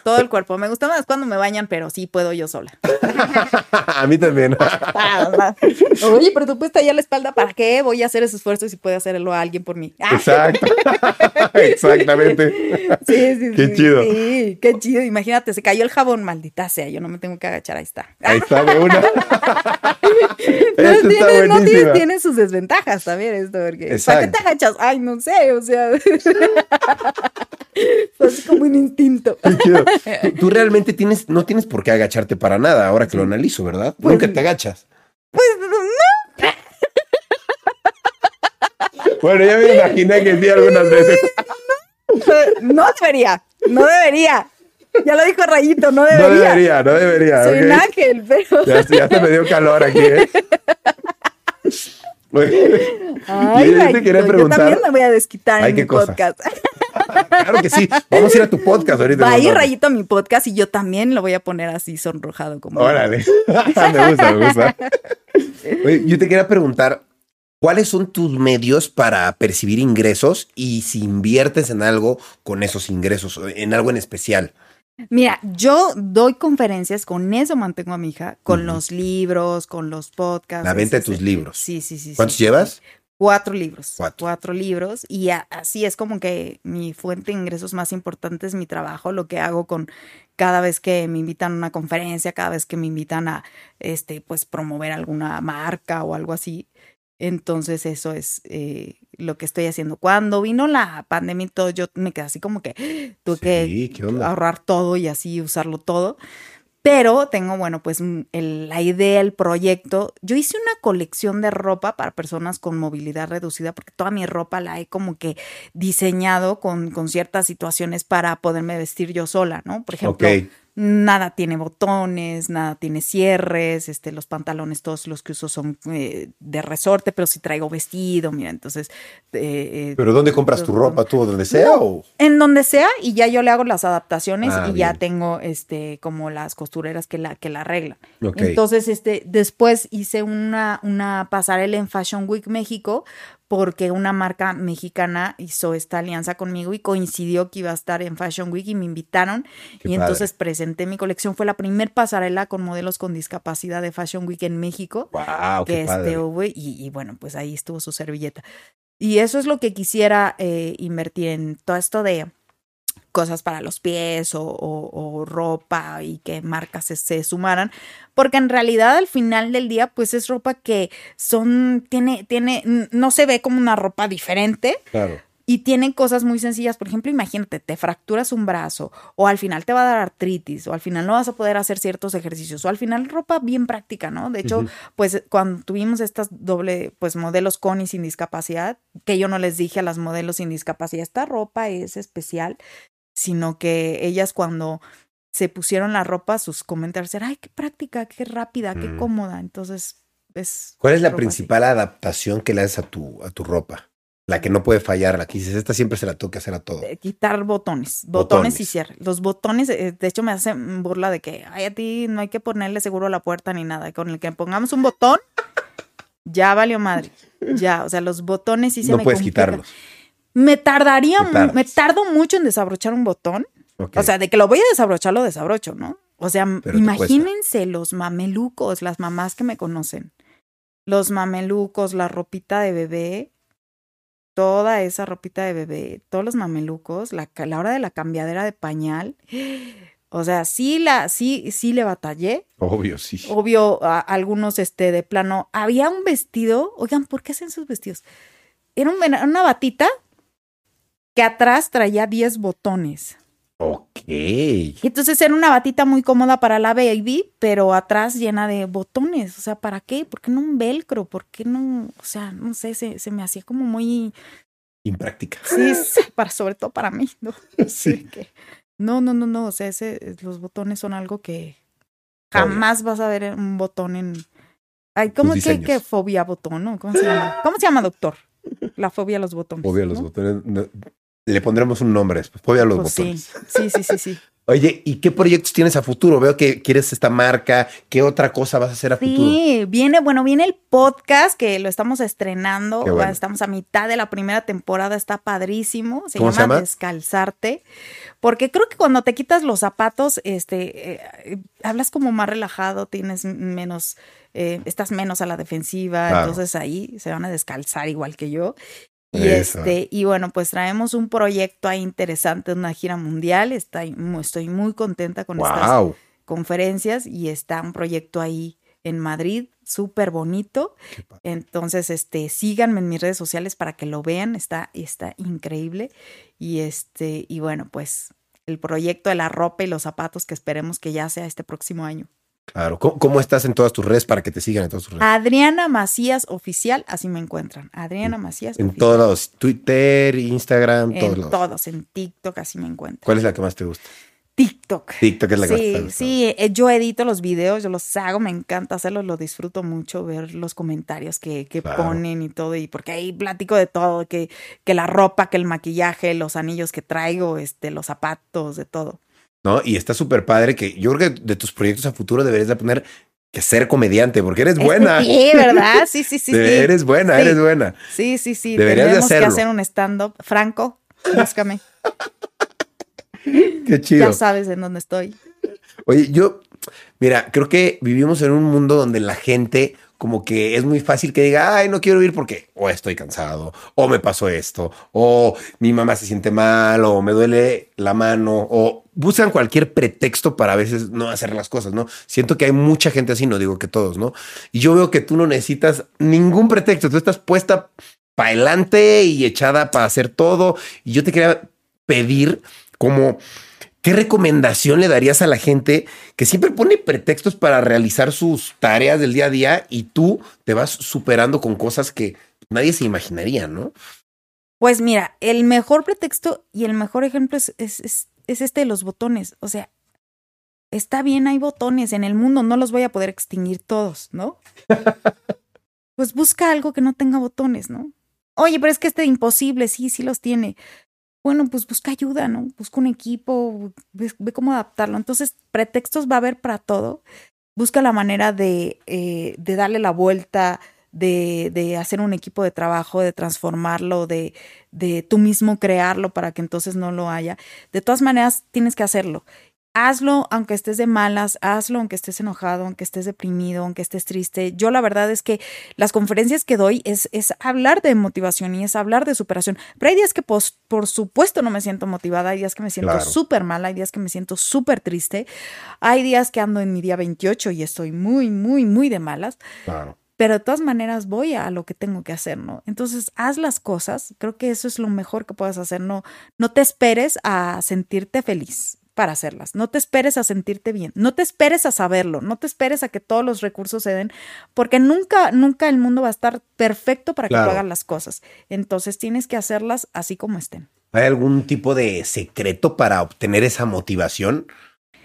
Todo el cuerpo. Me gusta más cuando me bañan, pero sí puedo yo sola. a mí también. Oye, pero tú puedes tallar la espalda, ¿para qué voy a hacer ese esfuerzo si puede hacerlo a alguien por mí? Ah, Exacto. Exactamente. sí, sí, Qué sí, chido. Sí, qué chido. Imagínate, se cayó el jabón, maldita sea, yo no me tengo que agachar, ahí está. Ahí está de una. No, tiene, no tiene, sus desventajas también esto, porque ¿para qué te agachas? Ay, no sé, o sea, así como un instinto. Qué chido. Tú, tú realmente tienes, no tienes por qué agacharte para nada, ahora que lo analizo, ¿verdad? Pues- Nunca te agachas. Pues no, Bueno, ya me imaginé que sí algunas veces. no debería, no debería. Ya lo dijo Rayito, no No debería. debería, no debería. Soy ok. un ángel, pero. Ya, ya se me dio calor aquí, ¿eh? Ay, yo te quería yo preguntar. también me voy a desquitar Ay, en mi cosa. podcast. Claro que sí. Vamos a ir a tu podcast ahorita. Va a ir. Rayito a mi podcast y yo también lo voy a poner así sonrojado como. Órale. me gusta, me gusta. Oye, yo te quería preguntar, ¿cuáles son tus medios para percibir ingresos y si inviertes en algo con esos ingresos, en algo en especial? Mira, yo doy conferencias, con eso mantengo a mi hija, con los libros, con los podcasts. La venta de tus libros. Sí, sí, sí. ¿Cuántos sí. llevas? Cuatro libros. Cuatro. libros. Y a- así es como que mi fuente de ingresos más importante es mi trabajo, lo que hago con cada vez que me invitan a una conferencia, cada vez que me invitan a este, pues promover alguna marca o algo así. Entonces, eso es eh, lo que estoy haciendo. Cuando vino la pandemia y todo, yo me quedé así como que tuve que ahorrar todo y así usarlo todo. Pero tengo, bueno, pues mm, el- la idea, el proyecto. Yo hice una colección de ropa para personas con movilidad reducida, porque toda mi ropa la he como que diseñado con, con ciertas situaciones para poderme vestir yo sola, ¿no? Por ejemplo. Nada tiene botones, nada tiene cierres, este, los pantalones, todos los que uso son eh, de resorte, pero si traigo vestido, mira, entonces... eh, eh, ¿Pero dónde compras tu ropa? ¿Tú donde sea? o? en donde sea y ya yo le hago las adaptaciones Ah, y ya tengo este como las costureras que la que la arreglan. Entonces, este después hice una una pasarela en Fashion Week México porque una marca mexicana hizo esta alianza conmigo y coincidió que iba a estar en Fashion Week y me invitaron Qué y padre. entonces presenté mi colección. Fue la primer pasarela con modelos con discapacidad de Fashion Week en México Wow, que este padre. hubo y, y bueno, pues ahí estuvo su servilleta. Y eso es lo que quisiera eh, invertir en todo esto de cosas para los pies o, o- o ropa y que marcas se, se sumaran, porque en realidad al final del día pues es ropa que son, tiene, tiene, no se ve como una ropa diferente, Claro. y tienen cosas muy sencillas. Por ejemplo, imagínate, te fracturas un brazo o al final te va a dar artritis o al final no vas a poder hacer ciertos ejercicios o al final ropa bien práctica, ¿no? De hecho, Ujú. pues cuando tuvimos estas doble, pues modelos con y sin discapacidad, que yo no les dije a las modelos sin discapacidad, esta ropa es especial, sino que ellas cuando se pusieron la ropa, sus comentarios eran, ay, qué práctica, qué rápida, qué Mm. cómoda. Entonces, es... ¿Cuál es la así. principal adaptación que le haces a tu, a tu ropa? La que no puede fallar, la que dices, esta siempre se la tengo que hacer a todo. Eh, quitar botones, botones, Botones. y cierre. Los botones, eh, de hecho, me hacen burla de que, ay, a ti no hay que ponerle seguro a la puerta ni nada. Con el que pongamos un botón, ya valió madre. Ya, o sea, los botones sí se no me puedes complican. quitarlos. Me tardaría, me tardo mucho en desabrochar un botón. O sea, de que lo voy a desabrochar, lo desabrocho, ¿no? O sea, Pero imagínense los mamelucos, las mamás que me conocen. Los mamelucos, la ropita de bebé, toda esa ropita de bebé, todos los mamelucos, la, la hora de la cambiadera de pañal. O sea, sí la, sí, sí le batallé. Obvio, sí. Obvio, a- algunos, este, de plano. Había un vestido, oigan, ¿por qué hacen sus vestidos? Era un una batita que atrás traía 10 botones. Ok. Entonces era una batita muy cómoda para la baby, pero atrás llena de botones. O sea, ¿para qué? ¿Por qué no un velcro? ¿Por qué no? O sea, no sé, se, se me hacía como muy. Impráctica. Sí, sí, para, sobre todo para mí, ¿no? Sí. Que- no, no, no, no. O sea, ese, los botones son algo que Obvio. jamás vas a ver un botón en. Ay, ¿cómo Tus que, que fobia botón, no? ¿Cómo se llama? ¿Cómo se llama, doctor? La fobia a los botones. Fobia a los ¿no? botones. Le pondremos un nombre después. Fobia a los Pues botones. sí, sí, sí, sí. Oye, ¿y qué proyectos tienes a futuro? Veo que quieres esta marca. ¿Qué otra cosa vas a hacer a futuro? Sí, viene, bueno, viene el podcast que lo estamos estrenando. Bueno. Estamos a mitad de la primera temporada, está padrísimo. Se ¿Cómo llama, se llama? Descalzarte. Porque creo que cuando te quitas los zapatos, este, eh, eh, hablas como más relajado, tienes menos, eh, estás menos a la defensiva. Claro. Entonces ahí se van a descalzar igual que yo. Y Eso. este, y bueno, pues traemos un proyecto ahí interesante, una gira mundial. Está, estoy muy contenta con estas conferencias y está un proyecto ahí en Madrid, súper bonito. Entonces, este, síganme en mis redes sociales para que lo vean, está, está increíble. Y este, y bueno, pues el proyecto de la ropa y los zapatos que esperemos que ya sea este próximo año. Claro. ¿Cómo, cómo estás en todas tus redes para que te sigan en todas tus redes? Adriana Macías Oficial, así me encuentran. Adriana Macías en Oficial. todos. Twitter, Instagram, todos En todos, en TikTok, así me encuentran. ¿Cuál es la que más te gusta? TikTok. TikTok es la que más te gusta. sí, eh, yo edito los videos, yo los hago, me encanta hacerlos, lo disfruto mucho, ver los comentarios que, que Claro. ponen y todo, y porque ahí platico de todo, que, que la ropa, que el maquillaje, los anillos que traigo, este, los zapatos, de todo. ¿No? Y está súper padre que yo creo que de tus proyectos a futuro deberías de poner que ser comediante, porque eres buena. Sí, ¿verdad? Sí, sí, sí, sí. Eres buena, Sí. eres buena. Sí, sí, sí. Deberías de Tenemos que hacerlo. hacer un stand-up. Franco, búscame. Qué chido. Ya sabes en dónde estoy. Oye, yo, mira, creo que vivimos en un mundo donde la gente como que es muy fácil que diga, ay, no quiero ir porque o estoy cansado, o me pasó esto, o mi mamá se siente mal, o me duele la mano, o buscan cualquier pretexto para a veces no hacer las cosas, ¿no? Siento que hay mucha gente así, no digo que todos, ¿no? Y yo veo que tú no necesitas ningún pretexto, tú estás puesta para adelante y echada para hacer todo. Y yo te quería pedir como ¿Qué recomendación le darías a la gente que siempre pone pretextos para realizar sus tareas del día a día y tú te vas superando con cosas que nadie se imaginaría, ¿no? Pues mira, el mejor pretexto y el mejor ejemplo es, es, es, es este de los botones. O sea, está bien, hay botones en el mundo, no los voy a poder extinguir todos, ¿no? pues busca algo que no tenga botones, ¿no? Oye, pero es que este imposible, sí, sí los tiene. Bueno, pues busca ayuda, ¿no? Busca un equipo, ve, ve cómo adaptarlo. Entonces, pretextos va a haber para todo. Busca la manera de, eh, de darle la vuelta, de, de, hacer un equipo de trabajo, de transformarlo, de, de tú mismo crearlo para que entonces no lo haya. De todas maneras, tienes que hacerlo. Hazlo aunque estés de malas, hazlo aunque estés enojado, aunque estés deprimido, aunque estés triste. Yo la verdad es que las conferencias que doy es, es hablar de motivación y es hablar de superación. Pero hay días que pues, por supuesto no me siento motivada, hay días que me siento Claro. súper mal, hay días que me siento súper triste, hay días que ando en mi día 28 y estoy muy, muy, muy de malas Claro. pero de todas maneras voy a lo que tengo que hacer, ¿no? Entonces, haz las cosas, creo que eso es lo mejor que puedes hacer, no, no te esperes a sentirte feliz para hacerlas, no te esperes a sentirte bien, no te esperes a saberlo, no te esperes a que todos los recursos se den, porque nunca, nunca el mundo va a estar perfecto para que tú hagas las cosas, entonces tienes que hacerlas así como estén. ¿Hay algún tipo de secreto para obtener esa motivación?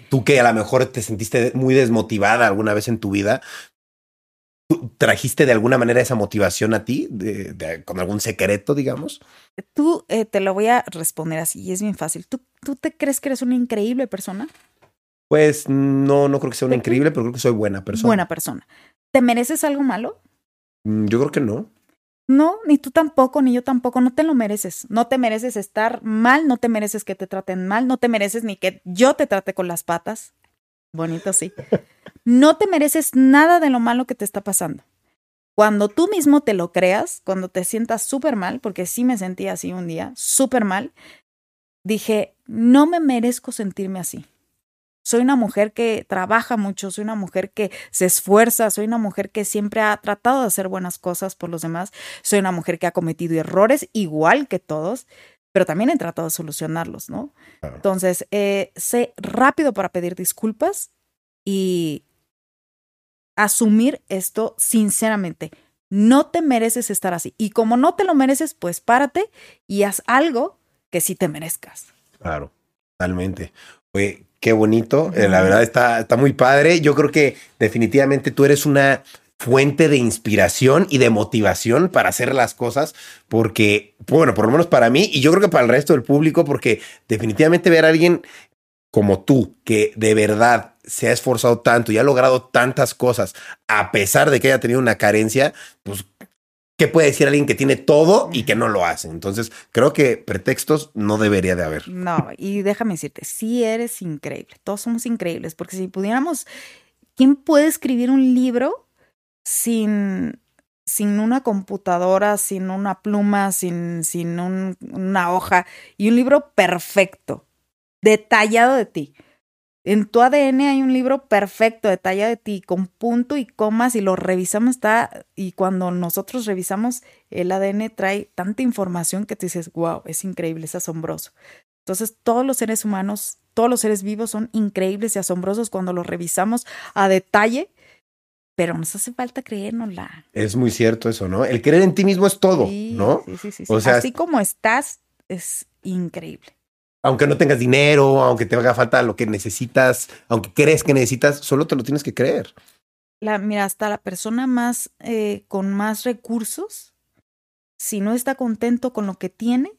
Tú que a lo mejor te sentiste muy desmotivada alguna vez en tu vida, ¿tú ¿trajiste de alguna manera esa motivación a ti? De- de- ¿Con algún secreto, digamos? Tú eh, te lo voy a responder así, y es bien fácil. ¿Tú, ¿Tú te crees que eres una increíble persona? Pues no, no creo que sea una increíble, pero creo que soy buena persona. Buena persona. ¿Te mereces algo malo? Mm, Yo creo que no. No, ni tú tampoco, ni yo tampoco, no te lo mereces. No te mereces estar mal, no te mereces que te traten mal, no te mereces ni que yo te trate con las patas. Bonito, sí. No te mereces nada de lo malo que te está pasando. Cuando tú mismo te lo creas, cuando te sientas súper mal, porque sí me sentí así un día, súper mal, dije, no me merezco sentirme así. Soy una mujer que trabaja mucho, soy una mujer que se esfuerza, soy una mujer que siempre ha tratado de hacer buenas cosas por los demás, soy una mujer que ha cometido errores igual que todos, pero también he tratado de solucionarlos, ¿no? Claro. Entonces, eh, sé rápido para pedir disculpas y asumir esto sinceramente. No te mereces estar así. Y como no te lo mereces, pues párate y haz algo que sí te merezcas. Claro, totalmente. Oye, qué bonito. Eh, la verdad está, está muy padre. Yo creo que definitivamente tú eres una fuente de inspiración y de motivación para hacer las cosas, porque, bueno, por lo menos para mí y yo creo que para el resto del público, porque definitivamente ver a alguien como tú, que de verdad se ha esforzado tanto y ha logrado tantas cosas, a pesar de que haya tenido una carencia, pues, ¿qué puede decir alguien que tiene todo y que no lo hace? Entonces, creo que pretextos no debería de haber. No, y déjame decirte, sí eres increíble. Todos somos increíbles, porque si pudiéramos, ¿quién puede escribir un libro sin, sin una computadora, sin una pluma, sin, sin un- una hoja y un libro perfecto, detallado de ti? En tu ADN hay un libro perfecto, detallado de ti, con punto y comas, y lo revisamos, está, y cuando nosotros revisamos, el ADN trae tanta información que te dices, wow, es increíble, es asombroso. Entonces, todos los seres humanos, todos los seres vivos son increíbles y asombrosos cuando los revisamos a detalle, pero nos hace falta creérnosla. Es muy cierto eso, ¿no? El creer en ti mismo es todo, Sí, ¿no? Sí, sí, sí, O sí. sea, Así como estás, es increíble. Aunque no tengas dinero, aunque te haga falta lo que necesitas, aunque crees que necesitas, solo te lo tienes que creer. La, mira, hasta la persona más eh, con más recursos, si no está contento con lo que tiene,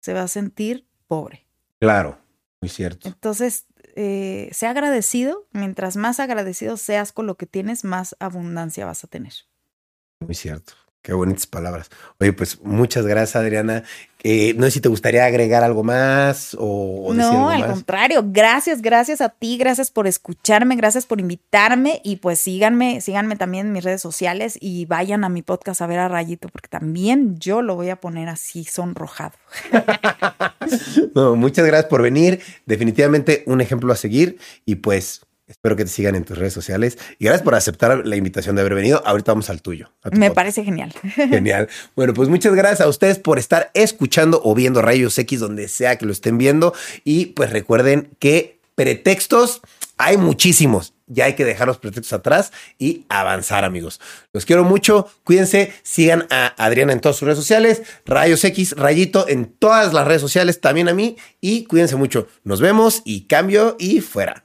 se va a sentir pobre. Claro, muy cierto. Entonces, eh, sea agradecido. Mientras más agradecido seas con lo que tienes, más abundancia vas a tener. Muy cierto. Qué bonitas palabras. Oye, pues muchas gracias, Adriana. Eh, no sé si te gustaría agregar algo más o, o decir No, algo al más. contrario, gracias, gracias a ti, gracias por escucharme, gracias por invitarme y pues síganme, síganme también en mis redes sociales y vayan a mi podcast a ver a Rayito porque también yo lo voy a poner así sonrojado. No, muchas gracias por venir. Definitivamente un ejemplo a seguir y pues espero que te sigan en tus redes sociales. Y gracias por aceptar la invitación de haber venido. Ahorita vamos al tuyo. tu Me podcast. parece genial. Genial. Bueno, pues muchas gracias a ustedes por estar escuchando o viendo Rayos X donde sea que lo estén viendo. Y pues recuerden que pretextos hay muchísimos. Ya hay que dejar los pretextos atrás y avanzar, amigos. Los quiero mucho. Cuídense. Sigan a Adriana en todas sus redes sociales. Rayos X, Rayito en todas las redes sociales, también a mí. Y cuídense mucho. Nos vemos y cambio y fuera.